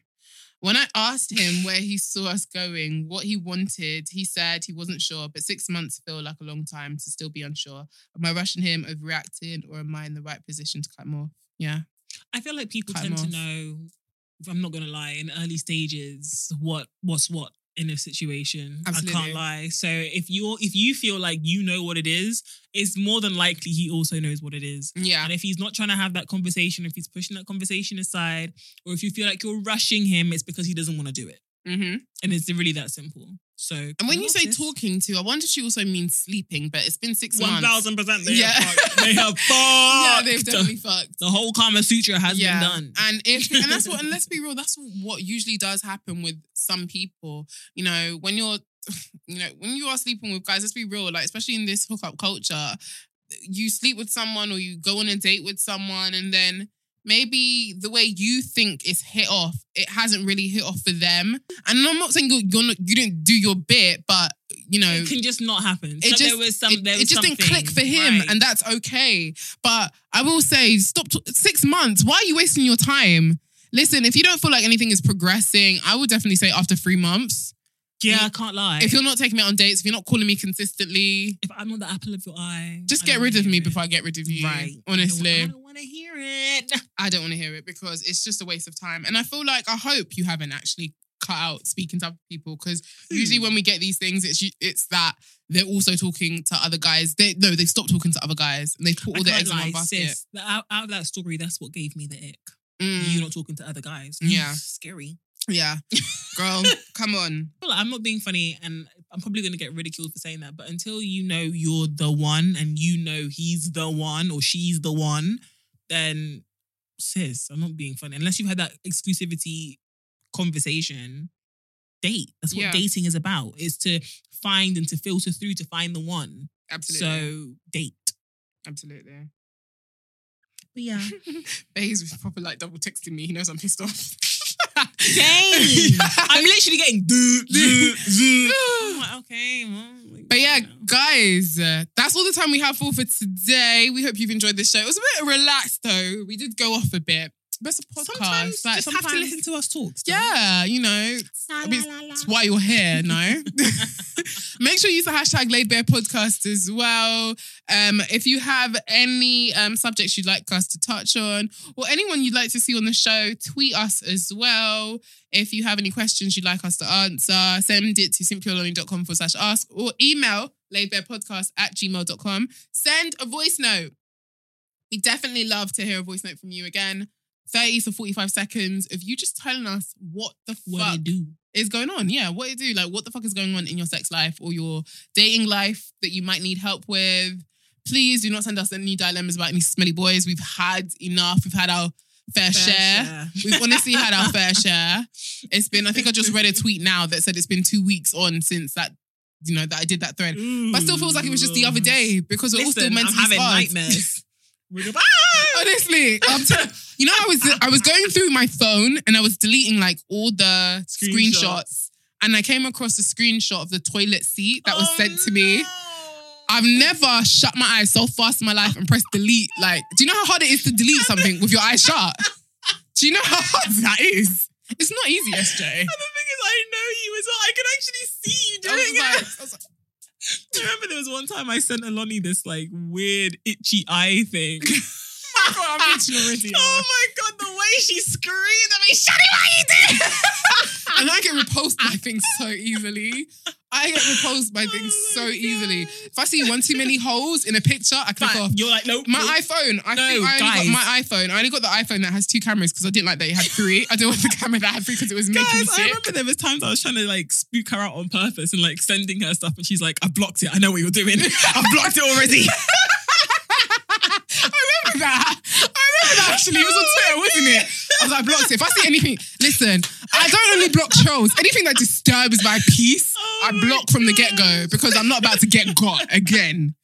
When I asked him where he saw us going, what he wanted, he said he wasn't sure, but six months feel like a long time to still be unsure. Am I rushing him, overreacting, or am I in the right position to cut him off? Yeah. I feel like people Cut tend to know. If I'm not gonna lie, in early stages, what what's what in a situation. I can't lie. So if you're if you feel like you know what it is, it's more than likely he also knows what it is. Yeah. And if he's not trying to have that conversation, if he's pushing that conversation aside, or if you feel like you're rushing him, it's because he doesn't want to do it. Mm-hmm. And it's really that simple. So And when you say talking to, I wonder if she also means sleeping, but it's been six one months. thousand percent, they Yeah. have fucked. They have fucked. Yeah, they've definitely fucked. The whole Kama Sutra has yeah. been done. And if and that's what and let's be real, that's what usually does happen with some people. You know, when you're you know, when you are sleeping with guys, let's be real, like especially in this hookup culture, you sleep with someone or you go on a date with someone and then maybe the way you think it's hit off, it hasn't really hit off for them. And I'm not saying you're, you're not, you didn't do your bit, but you know, it can just not happen. it So just there was some. it, there it was just didn't click for him, Right. and that's okay. But I will say, stop. T- six months. Why are you wasting your time? Listen, if you don't feel like anything is progressing, I would definitely say after three months. Yeah, I can't lie. If you're not taking me on dates, if you're not calling me consistently, if I'm not the apple of your eye, just I get rid of me it. before I get rid of you. Right. Honestly. I don't, want to hear it. I don't want to hear it because it's just a waste of time. And I feel like I hope you haven't actually cut out speaking to other people because usually when we get these things, it's it's that they're also talking to other guys. They no, they've stopped talking to other guys and they put all their eggs in one basket. sis. Out, out of that story, that's what gave me the ick. Mm, You not talking to other guys. Yeah. Scary. yeah, girl, come on. like I'm not being funny and I'm probably going to get ridiculed for saying that, but until you know you're the one and you know he's the one or she's the one, then sis, I'm not being funny. Unless you've had that exclusivity conversation, date. That's what Yeah. dating is about, is to find and to filter through to find the one. Absolutely, So date. absolutely. But yeah. Baze was proper like double texting me. He knows I'm pissed off. Dang. I'm literally getting do, do, do. Like, okay. well, like, But yeah, you know. guys, uh, that's all the time we have for for today. We hope you've enjoyed this show. It was a bit relaxed though. We did go off a bit. Best of podcast. sometimes like, just have to listen to us talk. still. Yeah, you know, I mean, it's why you're here, no? Make sure you use the hashtag Laid Bare Podcast as well. Um, if you have any um, subjects you'd like us to touch on or anyone you'd like to see on the show, tweet us as well. If you have any questions you'd like us to answer, send it to simplyoloni.com forward slash ask or email laidbarepodcast at gmail.com. Send a voice note. We definitely love to hear a voice note from you again. 30 to 45 seconds of you just telling us what the What fuck do. is going on. Yeah, what you do, like what the fuck is going on in your sex life or your dating life that you might need help with. Please do not send us any dilemmas about any smelly boys. We've had enough. We've had our fair, share. share. We've honestly had our fair share. It's been, I think I just read a tweet now that said it's been two weeks on since that, you know, that I did that thread. But it still feels like it was just the other mm. day because we're all still Listen, meant I'm having sparred. nightmares. Honestly, I'm t- you know, I was I was going through my phone and I was deleting like all the screenshots, Screenshots. and I came across a screenshot of the toilet seat that was Oh, sent to oh, me. no. I've never shut my eyes so fast in my life and pressed delete. Like, do you know how hard it is to delete something with your eyes shut? Do you know how hard that is? It's not easy, SJ. And the thing is, I know you as well. I can actually see you I was doing like, it. I was like, I remember there was one time I sent Oloni this like weird itchy eye thing. God, I'm itching already. oh my god, the way she screamed at me, Shani, why you doing? and I get repulsed by things so easily. I get repulsed by oh things Oh so my easily. If I see one too many holes in a picture, I click off. You're like, nope. My nope. iPhone. I No, think I only guys. got my iPhone. I only got the iPhone that has two cameras because I didn't like that it had three. I didn't want the camera that had three because it was making me Guys, I remember there was times I was trying to like spook her out on purpose and like sending her stuff, and she's like, "I blocked it. I know what you're doing. I've blocked it already." I remember that. I remember that actually. It was on Twitter, wasn't it? I was like, blocked it. If I see anything, listen, I don't only block trolls. Anything that disturbs my peace, Oh I block from the get go because I'm not about to get got again.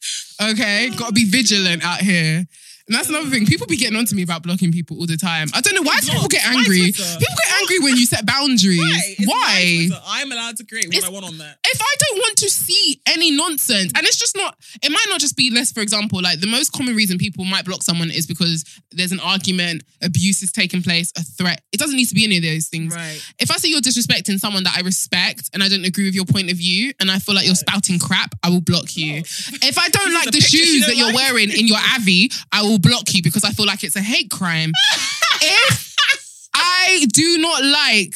Okay? Gotta be vigilant out here. And that's another thing. People be getting on to me about blocking people all the time. I don't know why do people get angry. People get angry when you set boundaries. Right, Why? I'm allowed to create what It's- I want on there. if I don't want to see any nonsense, and it's just not, it might not just be less, for example, like the most common reason people might block someone is because there's an argument, abuse is taking place, a threat. It doesn't need to be any of those things. Right. If I see you're disrespecting someone that I respect and I don't agree with your point of view and I feel like you're spouting crap, I will block you. If I don't like the shoes that you're wearing in your Avi, I will block you because I feel like it's a hate crime. if I do not like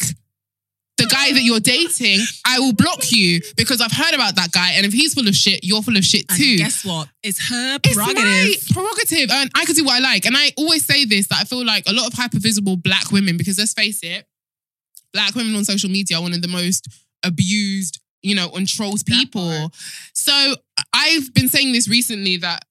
the guy that you're dating, I will block you because I've heard about that guy. And if he's full of shit, you're full of shit And too. guess what? It's her It's prerogative. my prerogative, and I can do what I like. And I always say this that I feel like a lot of hypervisible black women, because let's face it, black women on social media are one of the most abused, you know, on trolls people. So I've been saying this recently that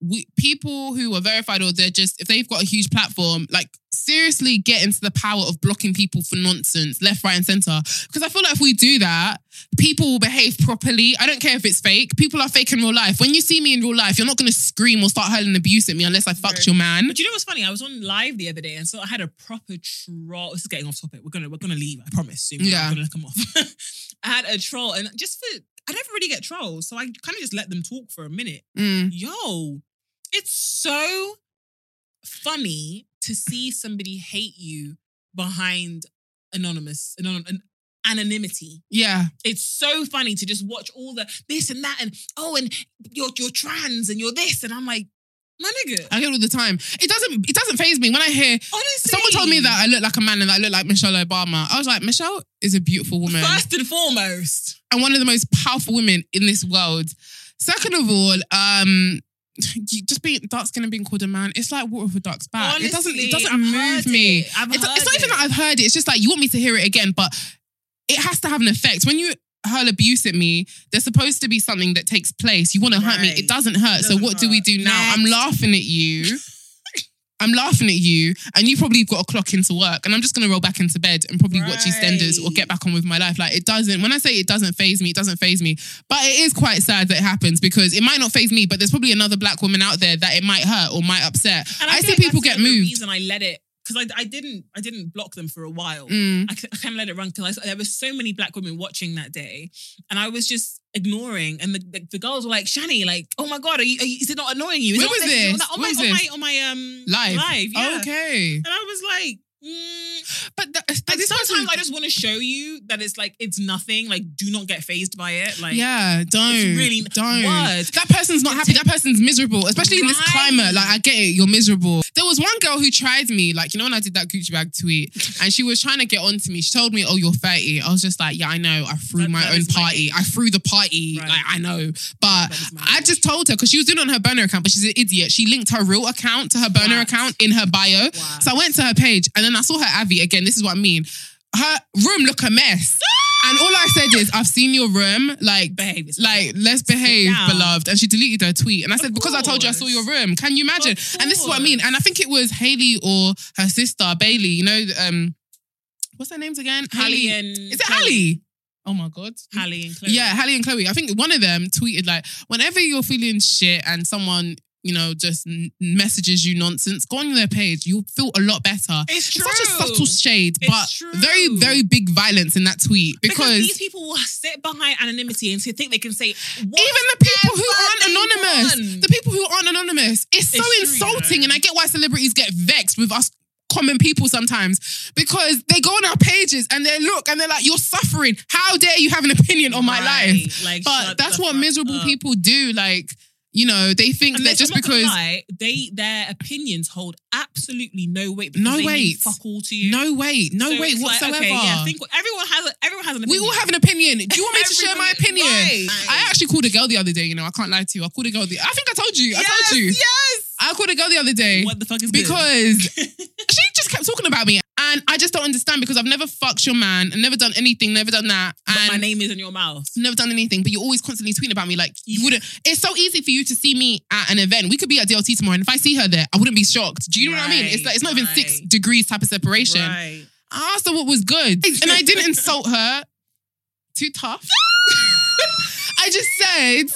we, people who are verified or they're just if they've got a huge platform, like seriously get into the power of blocking people for nonsense, left, right, and center. Because I feel like if we do that, people will behave properly. I don't care if it's fake. People are fake in real life. When you see me in real life, you're not gonna scream or start hurling abuse at me unless I fucked your man. But you know what's funny? I was on live the other day, and so I had a proper troll. This is getting off topic. We're gonna we're gonna leave. I promise. Soon. Yeah. I'm gonna come off. I had a troll, and just for I never really get trolls, so I kind of just let them talk for a minute. Mm. Yo, it's so funny to see somebody hate you behind anonymous anon- an- anonymity. Yeah. It's so funny to just watch all the this and that and oh and you're you're trans and you're this and I'm like, my nigga. I hear it all the time. It doesn't it doesn't phase me. When I hear Honestly, someone told me that I look like a man and I look like Michelle Obama, I was like, Michelle is a beautiful woman. first and foremost. and one of the most powerful women in this world. Second of all, um, you just being dark skin and being called a man, it's like water for a duck's back. it doesn't, it doesn't I've move me. it. It's, it's not even that I've heard it. It's just like you want me to hear it again, but it has to have an effect. When you hurl abuse at me, there's supposed to be something that takes place. You want to hurt me. It doesn't hurt. so Doesn't what do we do now? I'm laughing at you. I'm laughing at you, and you probably got a clock into work, and I'm just gonna roll back into bed and probably watch EastEnders or get back on with my life. Like it doesn't. When I say it doesn't phase me, it doesn't phase me. But it is quite sad that it happens because it might not phase me, but there's probably another black woman out there that it might hurt or might upset. And I, feel see like people get moved. reason I let it because I, I didn't I didn't block them for a while. Mm. I, I kind of let it run because there was so many black women watching that day, and I was just ignoring. And the, the, the girls were like, "Shani, like, oh my god, are you, are you, is it not annoying you? Is Where was this? Is this? not? On my, on my on my um Live. live, yeah. Okay. And I was like, mm. But th- like this sometimes I just want to show you that it's like it's nothing. Like, do not get phased by it. Like, yeah, don't. really- don't. Word. That person's not happy. That person's miserable, especially in this climate. Like, I get it, you're miserable. There was one girl who tried me, like, you know, when I did that Gucci bag tweet, and she was trying to get on to me. She told me, Oh, you're 30. I was just like, Yeah, I know. I threw That- my that own is my party. I threw the party. Right. Like, I know. But That I just told her, because she was doing it on her burner account, but she's an idiot. She linked her real account to her burner What? account in her bio. Wow. So I went to her page, and then I saw her Avi again. This is what I mean. Her room look a mess. And all I said is, I've seen your room. Like, Behave like, let's behave, beloved. And she deleted her tweet. And I said, because I told you I saw your room. Can you imagine? And this is what I mean. And I think it was Haley or her sister, Bailey, you know, um, what's their names again? Halle Haley. and Is it Chloe. Halle? Oh my God. Halle and Chloe. Yeah, Halle and Chloe. I think one of them tweeted like, whenever you're feeling shit and someone, you know, just n- messages you nonsense, go on their page. You'll feel a lot better. It's true. Such a subtle shade, It's but true. very, very big violence in that tweet Because, because, these people will sit behind anonymity and to think they can say even the people who aren't anonymous, the people who aren't anonymous, it's so It's true, you insulting. know. And I get why celebrities get vexed with us common people sometimes because they go on our pages and they look and they're like, "You're suffering. How dare you have an opinion on my Right. life?" Like, but that's what miserable up. people do. Like, you know, they think And that just I'm not gonna because lie, they their opinions hold absolutely no weight. No weight. Fuck all to you. no weight, no So weight it's like, whatsoever. okay, yeah, I think everyone has a, everyone has an Opinion. we all have an opinion. Do you want me to share my opinion? Right. I actually called a girl the other day. You know, I can't lie to you. I called a girl. The, I think I told you. I told you. Yes. I called a girl the other day. What the fuck is this? because she just kept talking about me, and I just don't understand because I've never fucked your man, and never done anything, never done that, But my name is in your mouth. never done anything. But you're always constantly tweeting about me, like you wouldn't. It's so easy for you to see me at an event. We could be at DLT tomorrow, and if I see her there, I wouldn't be shocked. Do you know what I mean? It's like it's not even six degrees type of separation. Right. I asked her what was good, and I didn't insult her. Too tough. I just said.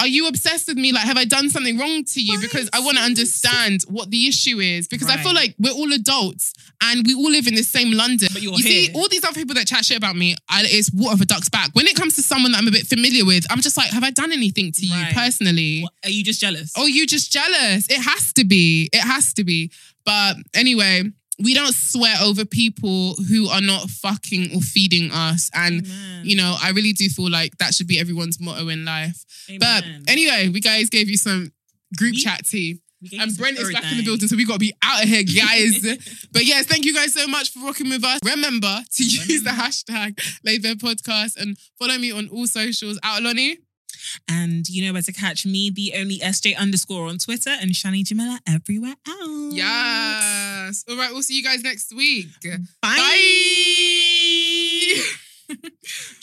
Are you obsessed with me? Like, have I done something wrong to you? Because I want to understand what the issue is. Because I feel like we're all adults and we all live in the same London. But you're you see, all these other people that chat shit about me, I, it's water for duck's back. When it comes to someone that I'm a bit familiar with, I'm just like, have I done anything to you Right. personally? What, are you just jealous? Oh, you just jealous. It has to be. It has to be. But anyway, we don't sweat over people who are not fucking or feeding us. And, Amen. you know, I really do feel like that should be everyone's motto in life. But anyway, we guys gave you some group We- chat tea. We gave you And Brent is back in the building, so we got to be out of here, guys. but yes, thank you guys so much for rocking with us. Remember to use the hashtag Laidbare Podcast and follow me on all socials. Out, Lonnie. And you know where to catch me, the only SJ underscore on Twitter and Shani Jamila everywhere else. Yes. All right, we'll see you guys next week. Bye. Bye.